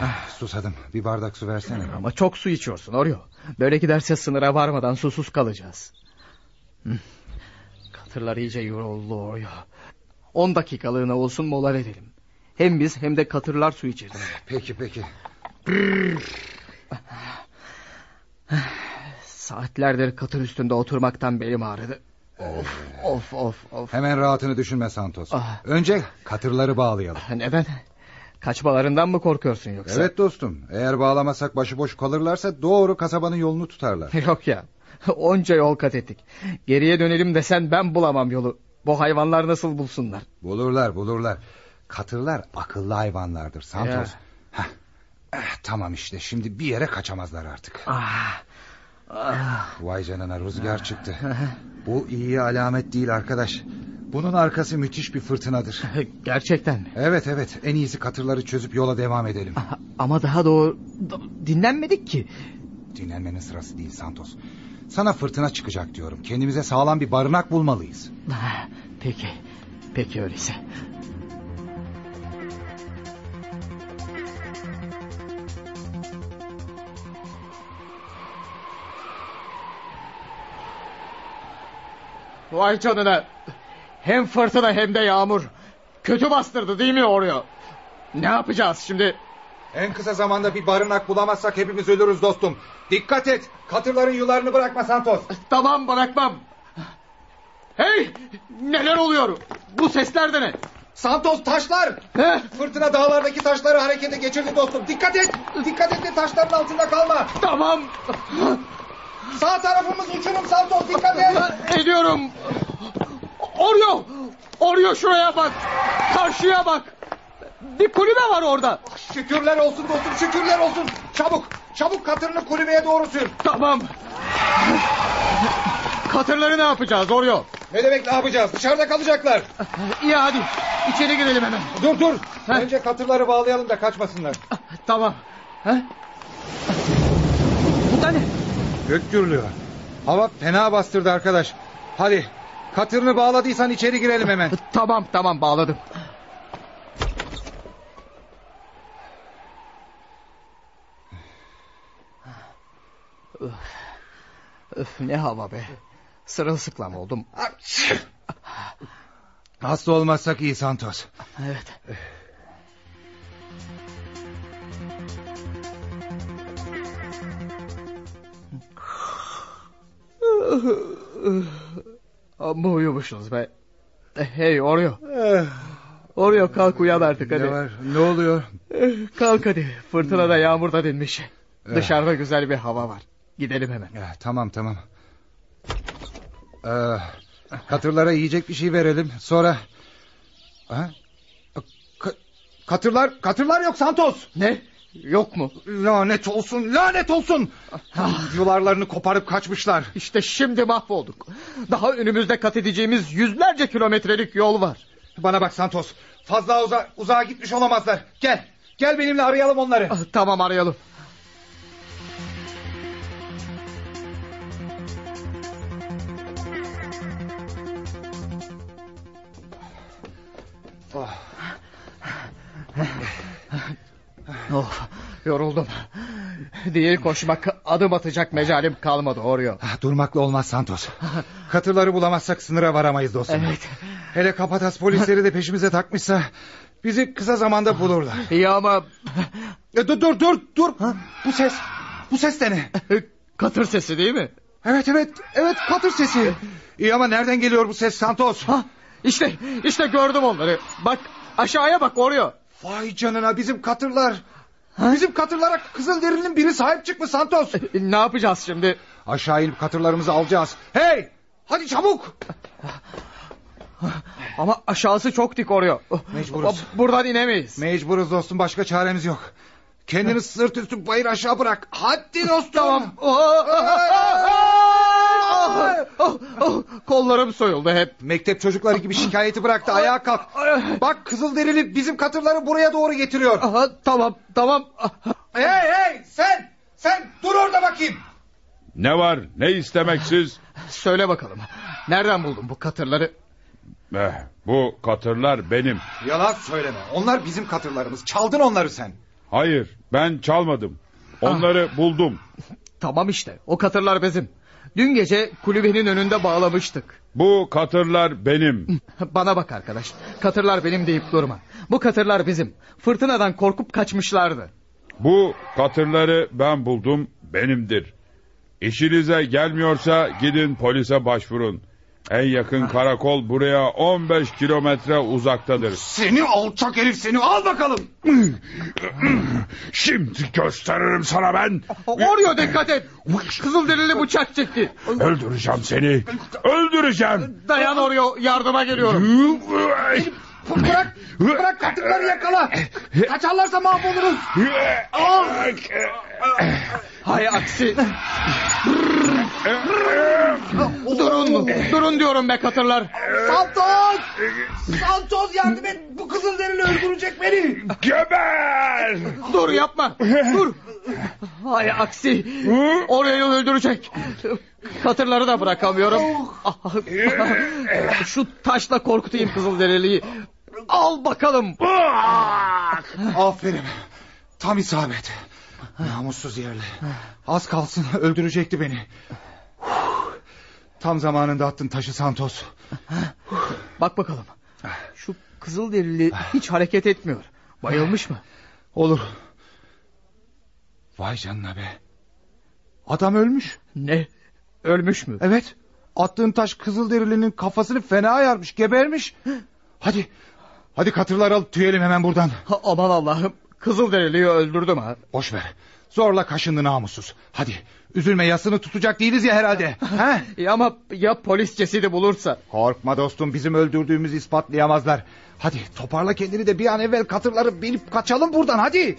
Heh, susadım. Bir bardak su versene. Ama çok su içiyorsun Oryo. Böyle giderse sınıra varmadan susuz kalacağız. Katırlar iyice yoruldu Oryo. On dakikalığına olsun mola verelim. Hem biz hem de katırlar su içeriz. Peki peki. Saatlerdir katır üstünde oturmaktan belim ağrıdı. Of of of of. Hemen rahatını düşünme Santos. Ah. Önce katırları bağlayalım. Neden? Kaçmalarından mı korkuyorsun yoksa? Evet dostum. Eğer bağlamasak başıboş kalırlarsa doğru kasabanın yolunu tutarlar. Yok ya. Onca yol kat ettik. Geriye dönelim desen ben bulamam yolu. Bu hayvanlar nasıl bulsunlar? Bulurlar bulurlar. Katırlar akıllı hayvanlardır Santos. Heh. Eh, tamam işte şimdi bir yere kaçamazlar artık. Ah, Vay canına rüzgar çıktı. Bu iyi alamet değil arkadaş. Bunun arkası müthiş bir fırtınadır. gerçekten mi? Evet evet en iyisi katırları çözüp yola devam edelim. Ah, Ama daha doğru dinlenmedik ki. Dinlenmenin sırası değil Santos. Sana fırtına çıkacak diyorum. Kendimize sağlam bir barınak bulmalıyız. Ah, Peki, peki öyleyse. Vay canına. Hem fırtına hem de yağmur. Kötü bastırdı değil mi oraya? Ne yapacağız şimdi? En kısa zamanda bir barınak bulamazsak hepimiz ölürüz dostum. Dikkat et. Katırların yularını bırakma Santos. Tamam bırakmam. Hey! Neler oluyor? Bu sesler de ne? Santos taşlar. He? Fırtına dağlardaki taşları harekete geçirdi dostum. Dikkat et. Dikkat et de taşların altında kalma. Tamam. Sağ tarafımız uçurum Santos dikkat et. Ediyorum. Oryo! Oryo şuraya bak. Karşıya bak. Bir kulübe var orada. Şükürler olsun dostum şükürler olsun. Çabuk çabuk katırını kulübeye doğru sür. Tamam. Katırları ne yapacağız Oryo? Ne demek ne yapacağız dışarıda kalacaklar. İyi hadi. İçeri girelim hemen. Dur dur. Heh. Önce katırları bağlayalım da kaçmasınlar. Tamam. He? Gök gürlüyor. Hava fena bastırdı arkadaş. Hadi katırını bağladıysan içeri girelim hemen. Tamam tamam bağladım. Öf, öf ne hava be. Sırılsıklam oldum. Hasta olmazsak iyi Santos. Evet. Amma uyumuşuz be. Hey Oreo. Oreo kalk uyan artık hadi. Ne var ne oluyor? Kalk hadi. Fırtınada yağmurda dinmiş. Dışarıda güzel bir hava var. Gidelim hemen. Eh, tamam tamam. Ee, katırlara yiyecek bir şey verelim. Sonra... Ha? Ka- katırlar, katırlar yok Santos. Ne? Yok mu? Lanet olsun lanet olsun. Yularlarını koparıp kaçmışlar. İşte şimdi mahvolduk. Daha önümüzde kat edeceğimiz yüzlerce kilometrelik yol var. Bana bak Santos. Fazla uza uzağa gitmiş olamazlar. Gel. Gel benimle arayalım onları. Ah, Tamam arayalım. Of, yoruldum. Değil koşmak, adım atacak mecalim kalmadı Oreo. Ah, Durmakla olmaz Santos. Katırları bulamazsak sınıra varamayız dostum. Evet. Hele Kapatas polisleri de peşimize takmışsa... ...bizi kısa zamanda bulurlar. İyi ama E, dur dur dur dur. Bu ses. Bu ses de ne? katır sesi değil mi? Evet evet. Evet katır sesi. İyi ama nereden geliyor bu ses Santos? Ha, işte, işte gördüm onları. Bak aşağıya bak Oreo. Vay canına bizim katırlar. Bizim katırlara kızıl derinin biri sahip çıkmış Santos. E, Ne yapacağız şimdi? Aşağı inip katırlarımızı alacağız. Hey! Hadi çabuk. Ama aşağısı çok dik Oreo. Mecburuz. Buradan inemeyiz. Mecburuz dostum başka çaremiz yok. Kendini sırt üstü bayır aşağı bırak. Hadi dostum. Tamam. Oh, oh, oh, kollarım soyuldu hep. Mektep çocukları gibi şikayeti bıraktı. Ayağa kalk. Bak kızıl derili bizim katırları buraya doğru getiriyor. Aha, tamam tamam. Hey hey sen. Sen dur orada bakayım. Ne var ne istemeksiz? Söyle bakalım. Nereden buldun bu katırları? Eh, bu katırlar benim. Yalan söyleme. Onlar bizim katırlarımız. Çaldın onları sen. Hayır ben çalmadım. Onları buldum. Tamam işte o katırlar bizim. Dün gece kulübenin önünde bağlamıştık. Bu katırlar benim. Bana bak arkadaş. Katırlar benim deyip durma. Bu katırlar bizim. Fırtınadan korkup kaçmışlardı. Bu katırları ben buldum benimdir. İşinize gelmiyorsa gidin polise başvurun. En yakın karakol buraya 15 kilometre uzaktadır. Seni alçak herif seni al bakalım. Şimdi gösteririm sana ben. Oraya dikkat et. Kızılderili bıçak çekti. Öldüreceğim seni. Öldüreceğim. Dayan oraya yardıma geliyorum. Bırak, bırak katırları yakala. Kaçarlarsa mahvoluruz. Hay aksi. Durun, durun diyorum be katırlar. Santos! Santos yardım et. Bu kızıl derili öldürecek beni. Geber! Dur yapma. Dur. Hay aksi. Orayı öldürecek. Katırları da bırakamıyorum. Şu taşla korkutayım Kızılderili'yi. Al bakalım. Aferin. Tam isabet. Namussuz yerli. Az kalsın öldürecekti beni. Tam zamanında attın taşı Santos. Bak bakalım. Şu Kızılderili hiç hareket etmiyor. Bayılmış mı? Olur. Vay canına be. Adam ölmüş. Ne? Ölmüş mü? Evet. Attığın taş Kızılderili'nin kafasını fena yarmış, gebermiş. Hadi. Hadi katırlar alıp tüyelim hemen buradan. Ha, aman Allah'ım. Kızılderili'yi öldürdüm ha. Boş ver. Zorla kaşındı namussuz. Hadi. Üzülme yasını tutacak değiliz ya herhalde. He? Ya ama ya polis cesedi bulursa? Korkma dostum bizim öldürdüğümüzü ispatlayamazlar. Hadi toparla kendini de bir an evvel katırları binip kaçalım buradan hadi.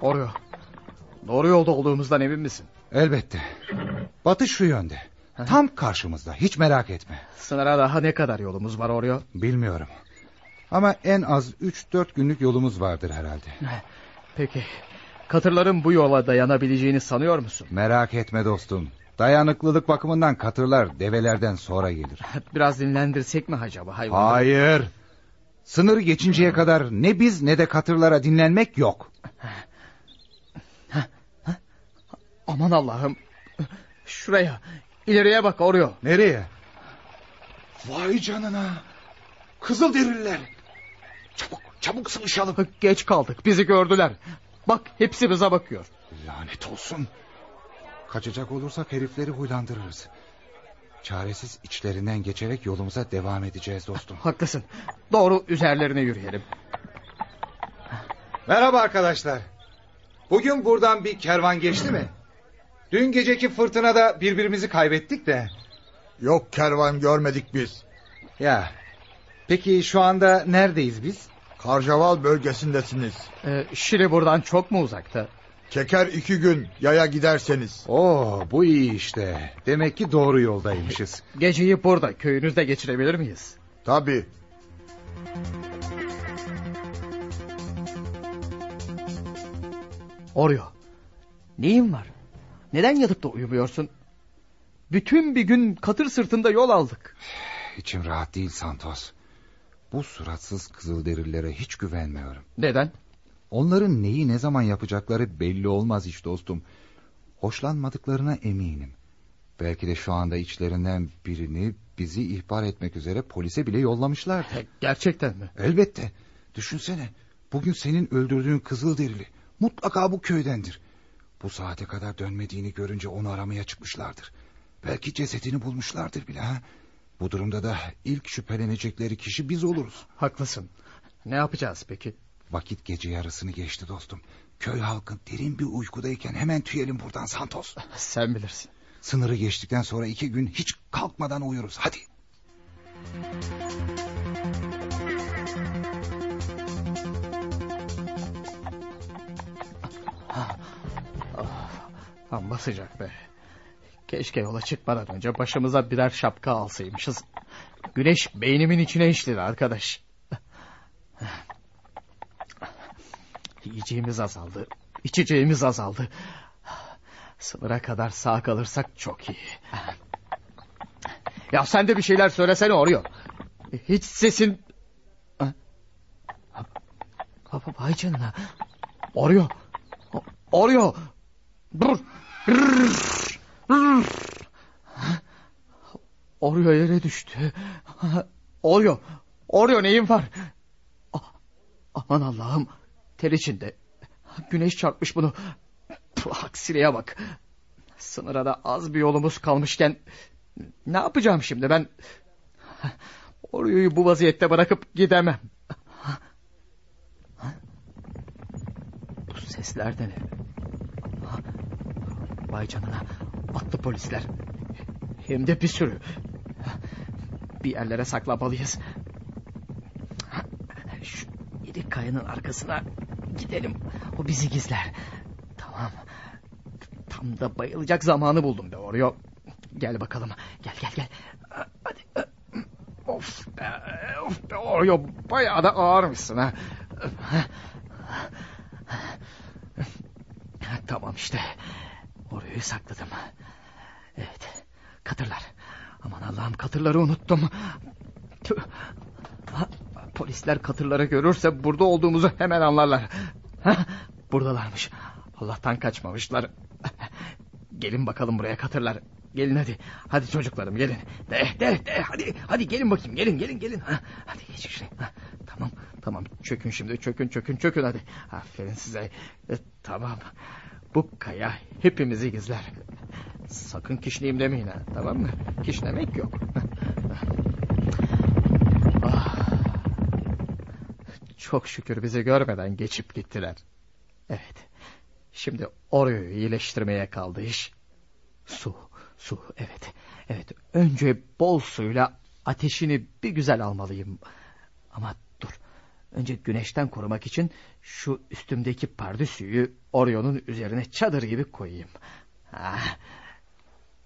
Oraya. Doğru yolda olduğumuzdan emin misin? Elbette. Batış şu yönde. Tam karşımızda hiç merak etme. Sınıra daha ne kadar yolumuz var oraya? Bilmiyorum. Ama en az 3-4 günlük yolumuz vardır herhalde. Peki. Katırların bu yola dayanabileceğini sanıyor musun? Merak etme dostum. Dayanıklılık bakımından katırlar develerden sonra gelir. Biraz dinlendirsek mi acaba hayvanları? Hayır. Sınırı geçinceye kadar ne biz ne de katırlara dinlenmek yok. Aman Allah'ım. Şuraya. ileriye bak oraya. Nereye? Vay canına. Kızıl derililer. Çabuk çabuk sıvışalım. Geç kaldık. Bizi gördüler. Bak hepsi bize bakıyor. Lanet olsun. Kaçacak olursak herifleri huylandırırız. Çaresiz içlerinden geçerek yolumuza devam edeceğiz dostum. Haklısın. Doğru üzerlerine yürüyelim. Merhaba arkadaşlar. Bugün buradan bir kervan geçti mi? Dün geceki fırtınada birbirimizi kaybettik de. Yok kervan görmedik biz. Ya. Peki şu anda neredeyiz biz? Karcaval bölgesindesiniz. Ee, Şili buradan çok mu uzakta? Çeker iki gün yaya giderseniz. Oo bu iyi işte. Demek ki doğru yoldaymışız. Geceyi burada köyünüzde geçirebilir miyiz? Tabi. Oreo. Neyin var? Neden yatıp da uyumuyorsun? Bütün bir gün katır sırtında yol aldık. İçim rahat değil Santos. Bu suratsız kızılderililere hiç güvenmiyorum. Neden? Onların neyi ne zaman yapacakları belli olmaz iş dostum. Hoşlanmadıklarına eminim. Belki de şu anda içlerinden birini bizi ihbar etmek üzere polise bile yollamışlar. Gerçekten mi? Elbette. Düşünsene. Bugün senin öldürdüğün kızılderili. Mutlaka bu köydendir. Bu saate kadar dönmediğini görünce onu aramaya çıkmışlardır. Belki cesedini bulmuşlardır bile ha. Bu durumda da ilk şüphelenecekleri kişi biz oluruz. Haklısın. Ne yapacağız peki? Vakit gece yarısını geçti dostum. Köy halkı derin bir uykudayken hemen tüyelim buradan Santos. Sen bilirsin. Sınırı geçtikten sonra iki gün hiç kalkmadan uyuruz. Hadi. Amma sıcak be. Keşke yola çıkmadan önce başımıza birer şapka alsaymışız. Güneş beynimin içine işledi arkadaş. Yiyeceğimiz azaldı. içeceğimiz azaldı. Sınıra kadar sağ kalırsak çok iyi. Ya sen de bir şeyler söylesene oraya. Hiç sesin... Vay canına. Oreo. Oreo. Oreo yere düştü. Oreo. Oreo neyin var? Aman Allah'ım. Ter içinde. Güneş çarpmış bunu. Aksiliğe bak. Sınıra da az bir yolumuz kalmışken... Ne yapacağım şimdi ben? Oreo'yu bu vaziyette bırakıp gidemem. Bu sesler de ne? Vay canına. Atlı polisler. Hem de bir sürü. Bir yerlere saklamalıyız. Şu yedi kayanın arkasına gidelim. O bizi gizler. Tamam. Tam da bayılacak zamanı buldum Oreo. Gel bakalım. Gel gel gel. Hadi. Of be, of be Oreo bayağı da ağırmışsın ha. Tamam işte. Orayı sakladım. Evet. Katırlar. Aman Allah'ım katırları unuttum. Tüh. Polisler katırları görürse burada olduğumuzu hemen anlarlar. Ha, buradalarmış. Allah'tan kaçmamışlar. Gelin bakalım buraya katırlar. Gelin hadi. Hadi çocuklarım gelin. De de de hadi. Hadi gelin bakayım gelin gelin gelin. Ha, hadi geç şuraya. Ha, tamam tamam çökün şimdi çökün çökün çökün hadi. Aferin size. E, tamam. Bu kaya hepimizi gizler. Sakın kişneyim demeyin ha tamam mı? Kişnemek yok. ah. Çok şükür bizi görmeden geçip gittiler. Evet. Şimdi Oreo'yu iyileştirmeye kaldı iş. Su, su evet. Evet önce bol suyla ateşini bir güzel almalıyım. Ama. Önce güneşten korumak için şu üstümdeki pardüsüyü Orion'un üzerine çadır gibi koyayım. Ah,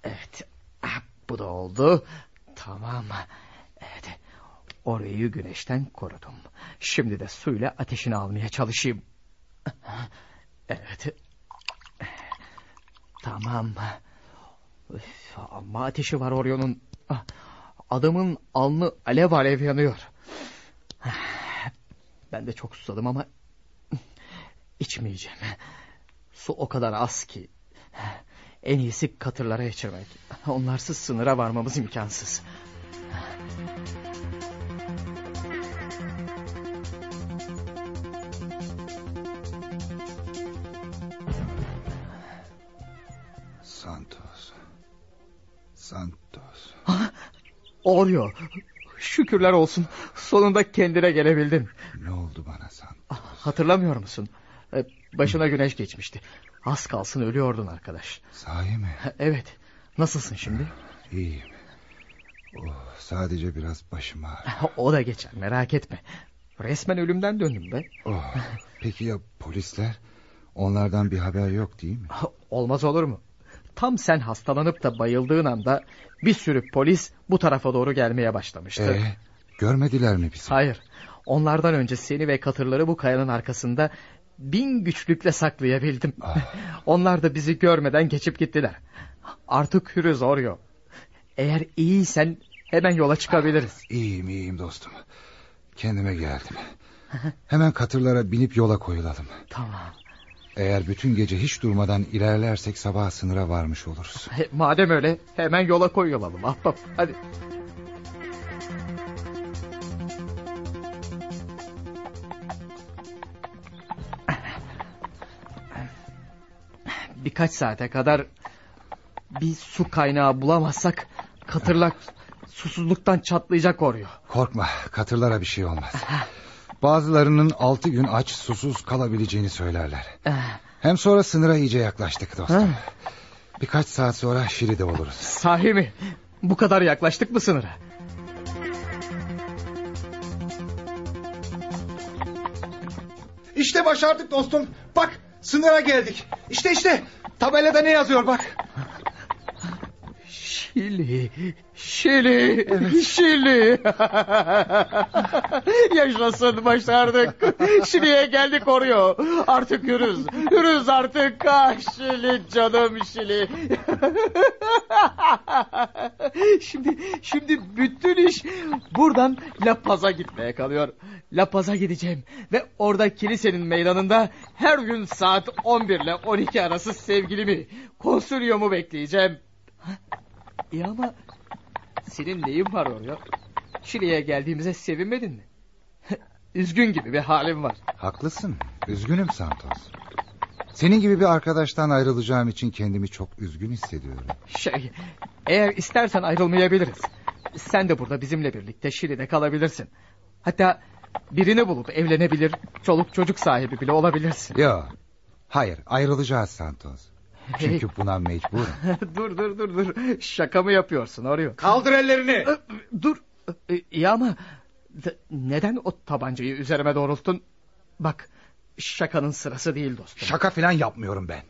evet. Ah, bu da oldu. Tamam. Evet. Orayı güneşten korudum. Şimdi de suyla ateşini almaya çalışayım. Evet. Tamam. Üf, ama ateşi var Orion'un. Ah, Adamın alnı alev alev yanıyor. Ben de çok susadım ama içmeyeceğim. Su o kadar az ki. En iyisi katırlara geçirmek. Onlarsız sınıra varmamız imkansız. Santos. Santos. Oreo. Şükürler olsun. Sonunda kendine gelebildin. Ne oldu bana Santos? Hatırlamıyor musun? Ee, Başına güneş geçmişti. Az kalsın ölüyordun arkadaş. Sahi mi? Evet. Nasılsın şimdi? İyiyim. Oh, sadece biraz başım ağrıyor. o da geçer merak etme. Resmen ölümden döndüm be. Oh, peki ya polisler? Onlardan bir haber yok değil mi? Olmaz olur mu? Tam sen hastalanıp da bayıldığın anda bir sürü polis bu tarafa doğru gelmeye başlamıştı. Ee, görmediler mi bizi? Hayır. Onlardan önce seni ve katırları bu kayanın arkasında bin güçlükle saklayabildim. Ah. Onlar da bizi görmeden geçip gittiler. Artık hürüz Oryo. Eğer iyiysen hemen yola çıkabiliriz. İyiyim iyiyim dostum. Kendime geldim. Hemen katırlara binip yola koyulalım. Tamam. Eğer bütün gece hiç durmadan ilerlersek sabah sınıra varmış oluruz. Madem öyle hemen yola koyulalım ahbap. Hadi. Birkaç saate kadar bir su kaynağı bulamazsak katırlar susuzluktan çatlayacak oruyor. Korkma katırlara bir şey olmaz. Bazılarının altı gün aç susuz kalabileceğini söylerler. Hem sonra sınıra iyice yaklaştık dostum. Birkaç saat sonra Şili'de oluruz. Sahi mi? Bu kadar yaklaştık mı sınıra? İşte başardık dostum. Bak sınıra geldik. İşte işte tabelada ne yazıyor bak. Şili, Şili, Şili. Yaşasın başardık. Şili'ye geldik oruyor. Artık yürüz. Yürüz artık. Ah Şili canım Şili. şimdi şimdi bütün iş buradan La Paz'a gitmeye kalıyor. La Paz'a gideceğim ve orada kilisenin meydanında her gün saat 11 ile 12 arası sevgilimi, konsülyomu bekleyeceğim. İyi ama senin neyin var oraya? Şili'ye geldiğimize sevinmedin mi? Üzgün gibi bir halim var. Haklısın. Üzgünüm Santos. Senin gibi bir arkadaştan ayrılacağım için kendimi çok üzgün hissediyorum. Şey, eğer istersen ayrılmayabiliriz. Sen de burada bizimle birlikte Şili'de kalabilirsin. Hatta birini bulup evlenebilir, çoluk çocuk sahibi bile olabilirsin. Yok. Hayır ayrılacağız Santos. Çünkü buna mecburum. dur dur dur dur. Şaka mı yapıyorsun arıyor? Kaldır ellerini. Dur. İyi ama neden o tabancayı üzerime doğrulttun? Bak şakanın sırası değil dostum. Şaka falan yapmıyorum ben.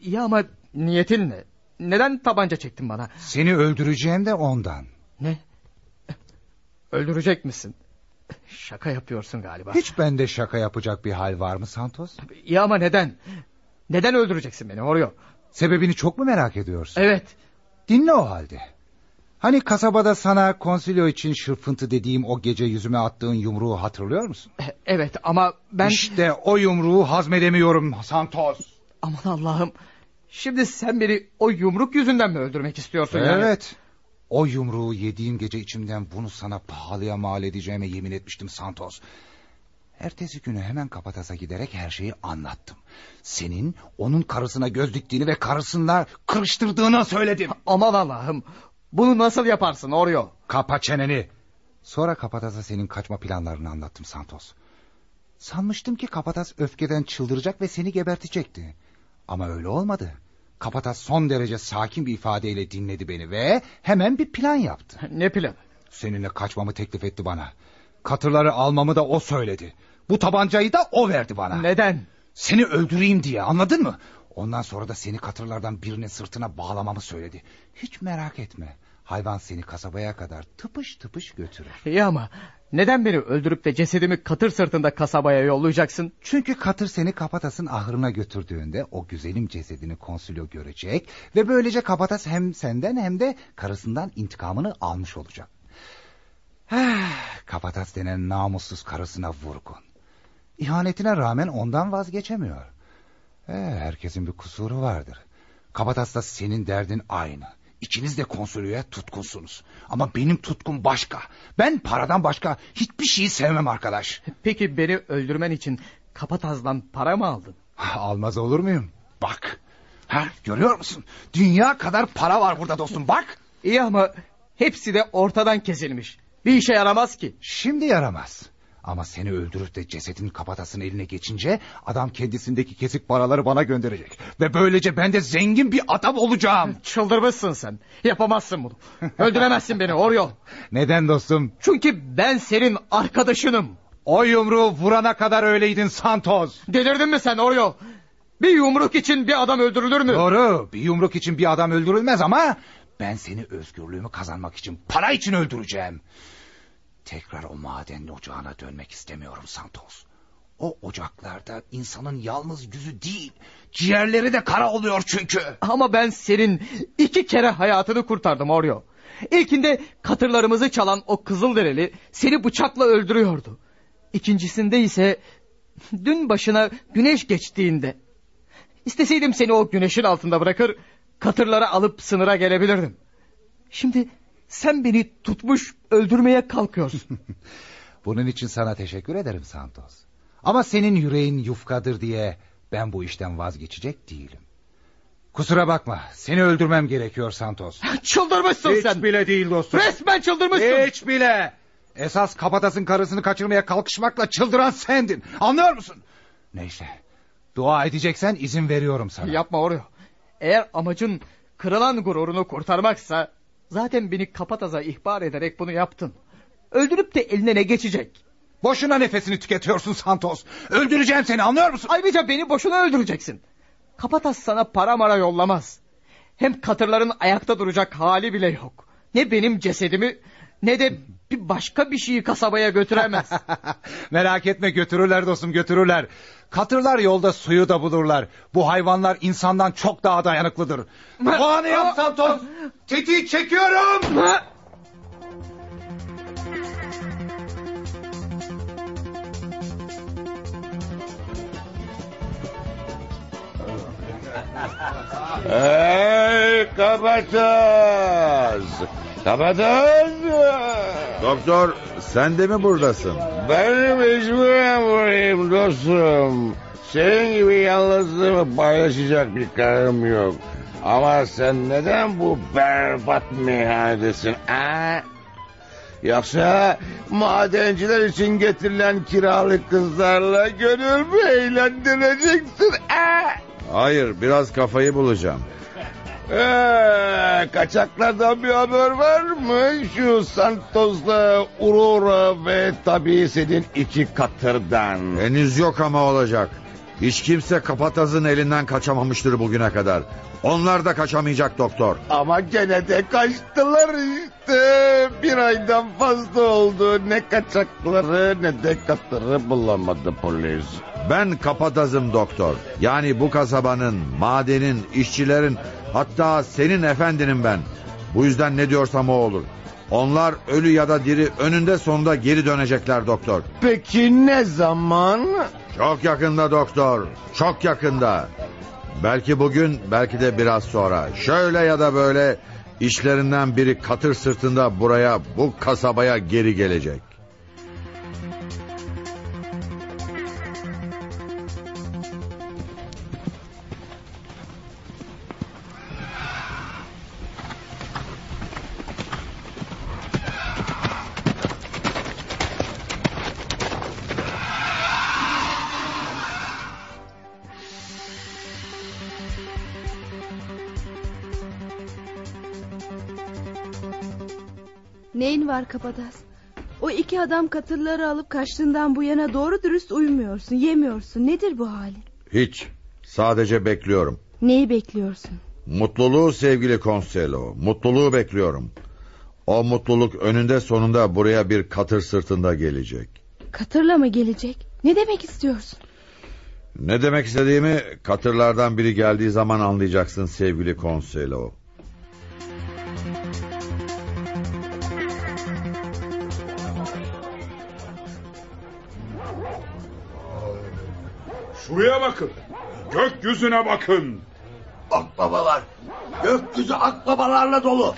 İyi ama niyetin ne? Neden tabanca çektin bana? Seni öldüreceğim de ondan. Ne? Öldürecek misin? Şaka yapıyorsun galiba. Hiç bende şaka yapacak bir hal var mı Santos? İyi ama neden? Neden öldüreceksin beni Oreo? Sebebini çok mu merak ediyorsun? Evet. Dinle o halde. Hani kasabada sana konsilyo için şırfıntı dediğim o gece yüzüme attığın yumruğu hatırlıyor musun? E, Evet ama ben... İşte o yumruğu hazmedemiyorum Santos. Aman Allah'ım. Şimdi sen beni o yumruk yüzünden mi öldürmek istiyorsun yani? Evet. O yumruğu yediğim gece içimden bunu sana pahalıya mal edeceğime yemin etmiştim Santos. Ertesi günü hemen Kapatas'a giderek her şeyi anlattım. Senin onun karısına göz diktiğini ve karısınla kırıştırdığını söyledim. Aman Allah'ım. Bunu nasıl yaparsın Oreo? Kapa çeneni. Sonra Kapatas'a senin kaçma planlarını anlattım Santos. Sanmıştım ki Kapatas öfkeden çıldıracak ve seni gebertecekti. Ama öyle olmadı. Kapatas son derece sakin bir ifadeyle dinledi beni ve hemen bir plan yaptı. Ne planı? Seninle kaçmamı teklif etti bana. Katırları almamı da o söyledi. Bu tabancayı da o verdi bana. Neden? Seni öldüreyim diye anladın mı? Ondan sonra da seni katırlardan birinin sırtına bağlamamı söyledi. Hiç merak etme. Hayvan seni kasabaya kadar tıpış tıpış götürür. İyi ama neden beni öldürüp de cesedimi katır sırtında kasabaya yollayacaksın? Çünkü katır seni Kapatas'ın ahırına götürdüğünde o güzelim cesedini konsülyo görecek... ...ve böylece Kapatas hem senden hem de karısından intikamını almış olacak. Kapatas denen namussuz karısına vurgun. İhanetine rağmen ondan vazgeçemiyor. Ee, herkesin bir kusuru vardır. Kapatas'ta senin derdin aynı. İkiniz de konsülyoya tutkunsunuz. Ama benim tutkum başka. Ben paradan başka hiçbir şeyi sevmem arkadaş. Peki beni öldürmen için Kapataz'dan para mı aldın? Almaz olur muyum? Bak. Ha, görüyor musun? Dünya kadar para var burada dostum bak. İyi ama hepsi de ortadan kesilmiş. Bir işe yaramaz ki. Şimdi yaramaz. Ama seni öldürüp de cesedin kapatasının eline geçince adam kendisindeki kesik paraları bana gönderecek. Ve böylece ben de zengin bir adam olacağım. Çıldırmışsın sen. Yapamazsın bunu. Öldüremezsin beni Oriol. Neden dostum? Çünkü ben senin arkadaşınım. O yumruğu vurana kadar öyleydin Santos. Delirdin mi sen Oriol? Bir yumruk için bir adam öldürülür mü? Doğru bir yumruk için bir adam öldürülmez ama... ...ben seni özgürlüğümü kazanmak için para için öldüreceğim. Tekrar o madenin ocağına dönmek istemiyorum Santos. O ocaklarda insanın yalnız yüzü değil... ...ciğerleri de kara oluyor çünkü. Ama ben senin iki kere hayatını kurtardım Oriol. İlkinde katırlarımızı çalan o Kızılderili seni bıçakla öldürüyordu. İkincisinde ise dün başına güneş geçtiğinde. İsteseydim seni o güneşin altında bırakır katırları alıp sınıra gelebilirdim. Şimdi sen beni tutmuş öldürmeye kalkıyorsun. Bunun için sana teşekkür ederim Santos. Ama senin yüreğin yufkadır diye ben bu işten vazgeçecek değilim. Kusura bakma seni öldürmem gerekiyor Santos. Çıldırmışsın Hiç sen. bile değil dostum. Resmen çıldırmışsın. Hiç bile. Esas kapatasın karısını kaçırmaya kalkışmakla çıldıran sendin. Anlıyor musun? Neyse. Dua edeceksen izin veriyorum sana. Yapma Oreo. Eğer amacın kırılan gururunu kurtarmaksa... ...zaten beni kapataza ihbar ederek bunu yaptın. Öldürüp de eline ne geçecek? Boşuna nefesini tüketiyorsun Santos. Öldüreceğim seni anlıyor musun? Ayrıca beni boşuna öldüreceksin. Kapatas sana para mara yollamaz. Hem katırların ayakta duracak hali bile yok. Ne benim cesedimi ne de başka bir şeyi kasabaya götüremez. Merak etme götürürler dostum götürürler. Katırlar yolda suyu da bulurlar. Bu hayvanlar insandan çok daha dayanıklıdır. Duanı yap Santos. Tetiği çekiyorum. Hey kapataz! Kapataz! Doktor sen de mi buradasın? Ben mecburen buradayım dostum. Senin gibi yalnızlığımı paylaşacak bir karım yok. Ama sen neden bu berbat meyhanedesin ha? Yoksa madenciler için getirilen kiralık kızlarla gönül mü eğlendireceksin ha? Hayır biraz kafayı bulacağım. Ee, kaçaklardan bir haber var mı? Şu Santos'la Aurora ve tabii senin iki katırdan. Henüz yok ama olacak. Hiç kimse kapatazın elinden kaçamamıştır bugüne kadar. Onlar da kaçamayacak doktor. Ama gene de kaçtılar işte. Bir aydan fazla oldu. Ne kaçakları ne de katırı bulamadı polis. Ben kapatazım doktor. Yani bu kasabanın, madenin, işçilerin hatta senin efendinin ben. Bu yüzden ne diyorsam o olur. Onlar ölü ya da diri önünde sonunda geri dönecekler doktor. Peki ne zaman? Çok yakında doktor. Çok yakında. Belki bugün belki de biraz sonra. Şöyle ya da böyle işlerinden biri katır sırtında buraya bu kasabaya geri gelecek. Neyin var Kapadas? O iki adam katırları alıp kaçtığından bu yana doğru dürüst uyumuyorsun, yemiyorsun. Nedir bu halin? Hiç. Sadece bekliyorum. Neyi bekliyorsun? Mutluluğu sevgili Consuelo. Mutluluğu bekliyorum. O mutluluk önünde sonunda buraya bir katır sırtında gelecek. Katırla mı gelecek? Ne demek istiyorsun? Ne demek istediğimi katırlardan biri geldiği zaman anlayacaksın sevgili Consuelo. Şuraya bakın. Gökyüzüne bakın. Akbabalar. Gökyüzü akbabalarla dolu.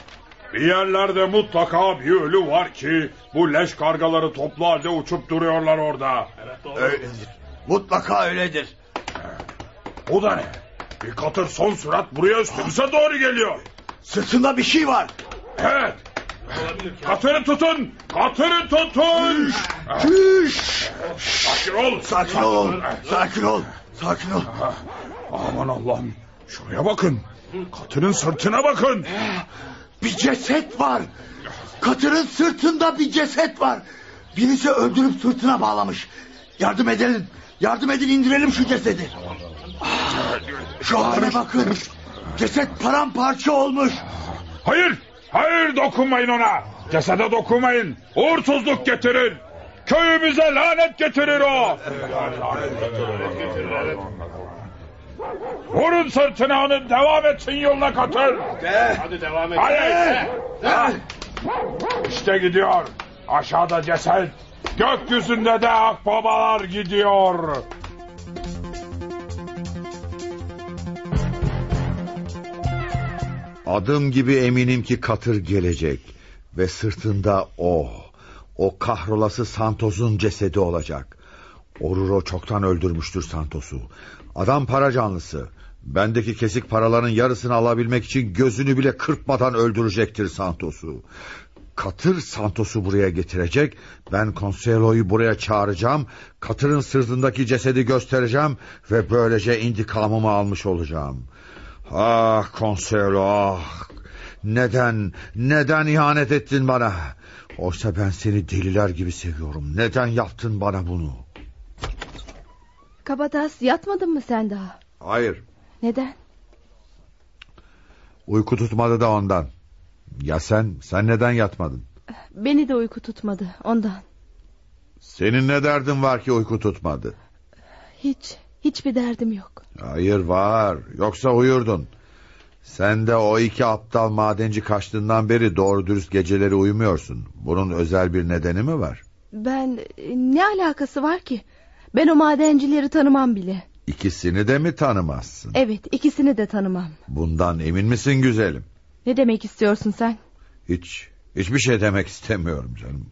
Bir yerlerde mutlaka bir ölü var ki bu leş kargaları toplu halde uçup duruyorlar orada. Öyledir. Mutlaka öyledir. O da ne? Bir katır son sürat buraya üstümüze doğru geliyor. Sırtında bir şey var. Evet. Katırı tutun! Katırı tutun! Sakin ol! Sakin ol. Sakin ol. Sakin ol. Aman Allah'ım! Şuraya bakın! Katırın sırtına bakın! Bir ceset var. Katırın sırtında bir ceset var. Birisi öldürüp sırtına bağlamış. Yardım edelim. Yardım edin indirelim şu cesedi. Şu hale bakın. Ceset paramparça olmuş. Hayır! Hayır dokunmayın ona! Cesede dokunmayın! Uğursuzluk getirir! Köyümüze lanet getirir o! Vurun sırtına onu devam etsin yoluna katır! Hadi devam et. Hadi! İşte gidiyor. Aşağıda ceset. Gökyüzünde de akbabalar gidiyor. Adım gibi eminim ki katır gelecek. Ve sırtında o. O kahrolası Santos'un cesedi olacak. Oruro çoktan öldürmüştür Santos'u. Adam para canlısı. Bendeki kesik paraların yarısını alabilmek için gözünü bile kırpmadan öldürecektir Santos'u. Katır Santos'u buraya getirecek. Ben Consuelo'yu buraya çağıracağım. Katırın sırtındaki cesedi göstereceğim. Ve böylece intikamımı almış olacağım. Ah Consuelo ah. Neden, neden ihanet ettin bana? Oysa ben seni deliler gibi seviyorum. Neden yaptın bana bunu? Kabadayı yatmadın mı sen daha? Hayır, Neden? uyku tutmadı da ondan. Ya sen, sen neden yatmadın? Beni de uyku tutmadı ondan. Senin ne derdin var ki uyku tutmadı? Hiç, hiçbir derdim yok. Hayır var, yoksa uyurdun. Sen de o iki aptal madenci kaçtığından beri doğru dürüst geceleri uyumuyorsun. Bunun özel bir nedeni mi var? Ben e, ne alakası var ki? Ben o madencileri tanımam bile. İkisini de mi tanımazsın? Evet ikisini de tanımam. Bundan emin misin güzelim? Ne demek istiyorsun sen? Hiç, hiçbir şey demek istemiyorum canım.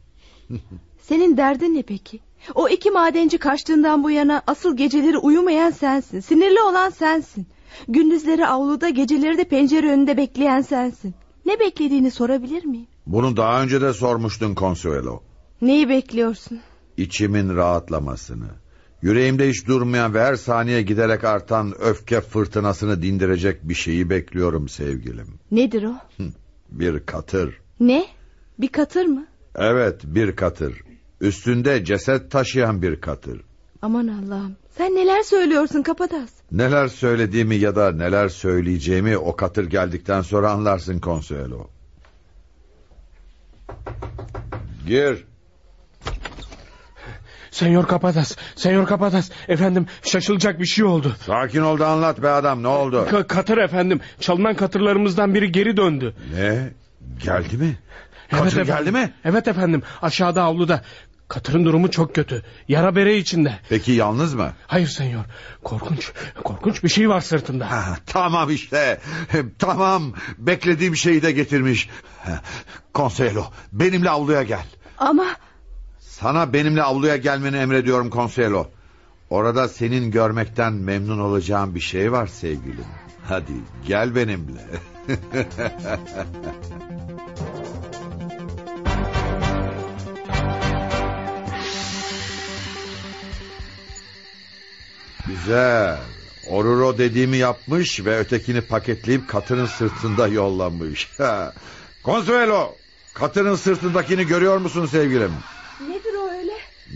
Senin derdin ne peki? O iki madenci kaçtığından bu yana asıl geceleri uyumayan sensin. Sinirli olan sensin. Gündüzleri avluda geceleri de pencere önünde bekleyen sensin. Ne beklediğini sorabilir miyim? Bunu daha önce de sormuştun Consuelo. Neyi bekliyorsun? İçimin rahatlamasını. Yüreğimde hiç durmayan ve her saniye giderek artan öfke fırtınasını dindirecek bir şeyi bekliyorum sevgilim. Nedir o? Bir katır. Ne? Bir katır mı? Evet bir katır. Üstünde ceset taşıyan bir katır. Aman Allah'ım. Sen neler söylüyorsun Kapadas? Neler söylediğimi ya da neler söyleyeceğimi o katır geldikten sonra anlarsın Consuelo. Gir. Senyor Kapadas, Senyor Kapadas. Efendim şaşılacak bir şey oldu. Sakin ol da anlat be adam ne oldu? Ka- katır efendim. Çalınan katırlarımızdan biri geri döndü. Ne? Geldi mi? Katır efendim. geldi mi? Evet efendim. Aşağıda avluda. Katırın durumu çok kötü. Yara bere içinde. Peki yalnız mı? Hayır senyor. Korkunç. Korkunç bir şey var sırtında. Ha, tamam işte. Tamam. Beklediğim şeyi de getirmiş. Consuelo benimle avluya gel. Ama Sana benimle avluya gelmeni emrediyorum Consuelo. Orada senin görmekten memnun olacağım bir şey var sevgilim. Hadi gel benimle. Güzel. Oruro dediğimi yapmış ve ötekini paketleyip katırın sırtında yollamış. Consuelo, katırın sırtındakini görüyor musun sevgilim? nedir o öyle?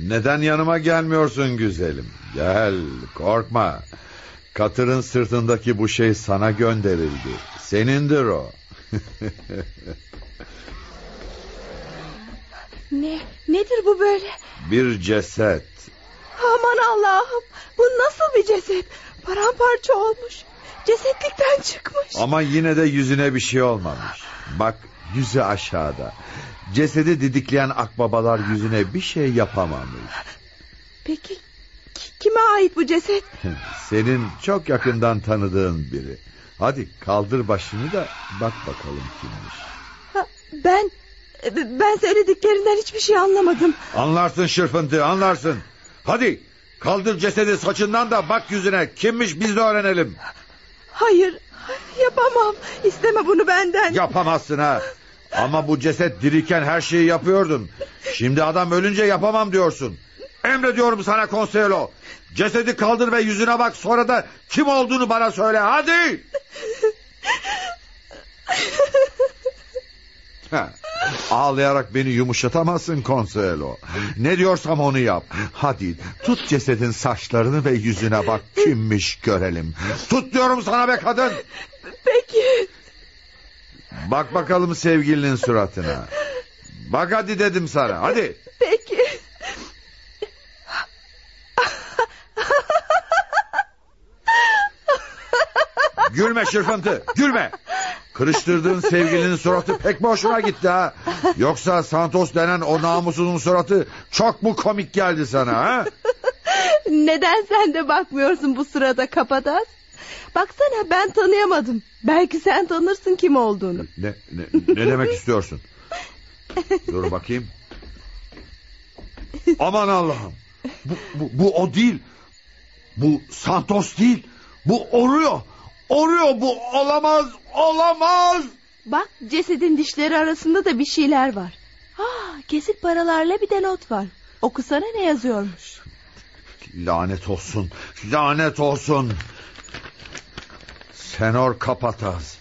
Neden yanıma gelmiyorsun güzelim? Gel, korkma. Katırın sırtındaki bu şey sana gönderildi. Senindir o. Ne? Nedir bu böyle? Bir ceset. Aman Allah'ım. Bu nasıl bir ceset? Paramparça olmuş. Cesetlikten çıkmış. Ama yine de yüzüne bir şey olmamış. Bak yüzü aşağıda. Cesedi didikleyen akbabalar yüzüne bir şey yapamamış. Peki ki- kime ait bu ceset? Senin çok yakından tanıdığın biri. Hadi kaldır başını da bak bakalım kimmiş. Ha, ben ben söylediklerinden hiçbir şey anlamadım. Anlarsın şırfıntı anlarsın. Hadi kaldır cesedi saçından da bak yüzüne. Kimmiş biz de öğrenelim. Hayır yapamam. İsteme bunu benden. Yapamazsın ha. Ama bu ceset diriyken her şeyi yapıyordun. Şimdi adam ölünce yapamam diyorsun. Emrediyorum sana konseylo. Cesedi kaldır ve yüzüne bak sonra da kim olduğunu bana söyle hadi. Ha, Ağlayarak beni yumuşatamazsın konseylo. Ne diyorsam onu yap. Hadi tut cesedin saçlarını ve yüzüne bak kimmiş görelim. Tut diyorum sana be kadın. Peki. Bak bakalım sevgilinin suratına. Bak hadi dedim sana hadi. Peki. Gülme şırfıntı gülme. Kırıştırdığın sevgilinin suratı pek boşuna gitti ha. Yoksa Santos denen o namussuzun suratı çok mu komik geldi sana ha? Neden sen de bakmıyorsun bu sırada kapadas? Baksana ben tanıyamadım. Belki sen tanırsın kim olduğunu. Ne, ne, ne demek istiyorsun? Dur bakayım. Aman Allah'ım. Bu, bu, bu o değil. Bu Santos değil. Bu Oreo. Oreo bu olamaz. Olamaz. Bak cesedin dişleri arasında da bir şeyler var. Ah, kesik paralarla bir de not var. Okusana ne yazıyormuş. Lanet olsun. Lanet olsun. Senor Kapataz.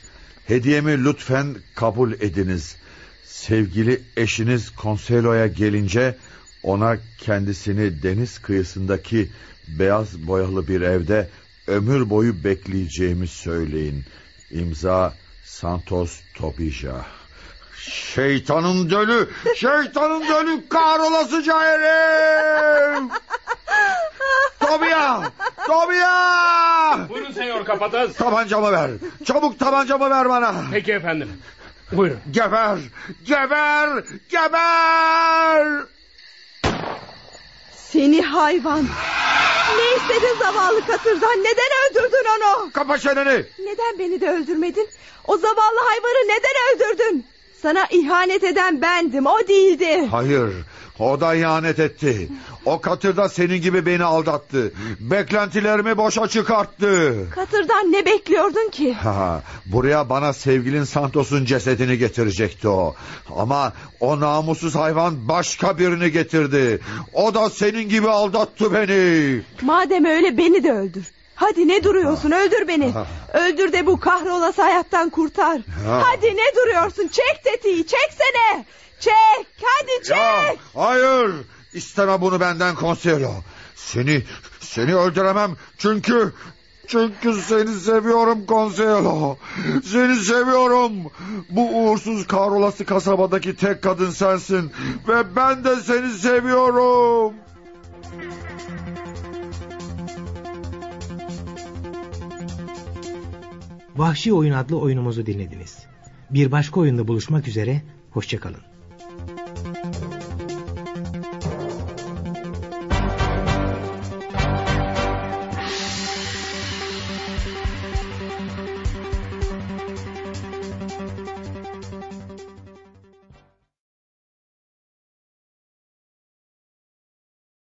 Hediyemi lütfen kabul ediniz. Sevgili eşiniz Konselo'ya gelince ona kendisini deniz kıyısındaki beyaz boyalı bir evde ömür boyu bekleyeceğimi söyleyin. İmza Santos Tobija. Şeytanın dölü, şeytanın dölü kahrolasıca herif! Tobia! Tobia! Buyurun senyor kapataz. Tabancamı ver. Çabuk tabancamı ver bana. Peki efendim. Buyurun. Geber! Geber! Geber! Seni hayvan. Ne istedin zavallı katırdan? Neden öldürdün onu? Kapa çeneni! Neden beni de öldürmedin? O zavallı hayvanı neden öldürdün? Sana ihanet eden bendim, o değildi. Hayır, o da ihanet etti. O katırda senin gibi beni aldattı. Beklentilerimi boşa çıkarttı. Katırdan ne bekliyordun ki? Ha, buraya bana sevgilin Santos'un cesedini getirecekti o. Ama o namussuz hayvan başka birini getirdi. O da senin gibi aldattı beni. Madem öyle beni de öldür. Hadi ne duruyorsun öldür beni. Öldür de bu kahrolası hayattan kurtar. Ha. Hadi ne duruyorsun çek tetiği çeksene. Çek hadi çek. Ya, hayır, isteme bunu benden konseylo. Seni, seni öldüremem çünkü... Çünkü seni seviyorum konseylo. Seni seviyorum. Bu uğursuz kahrolası kasabadaki tek kadın sensin. Ve ben de seni seviyorum. Vahşi Oyun adlı oyunumuzu dinlediniz. Bir başka oyunda buluşmak üzere, hoşçakalın.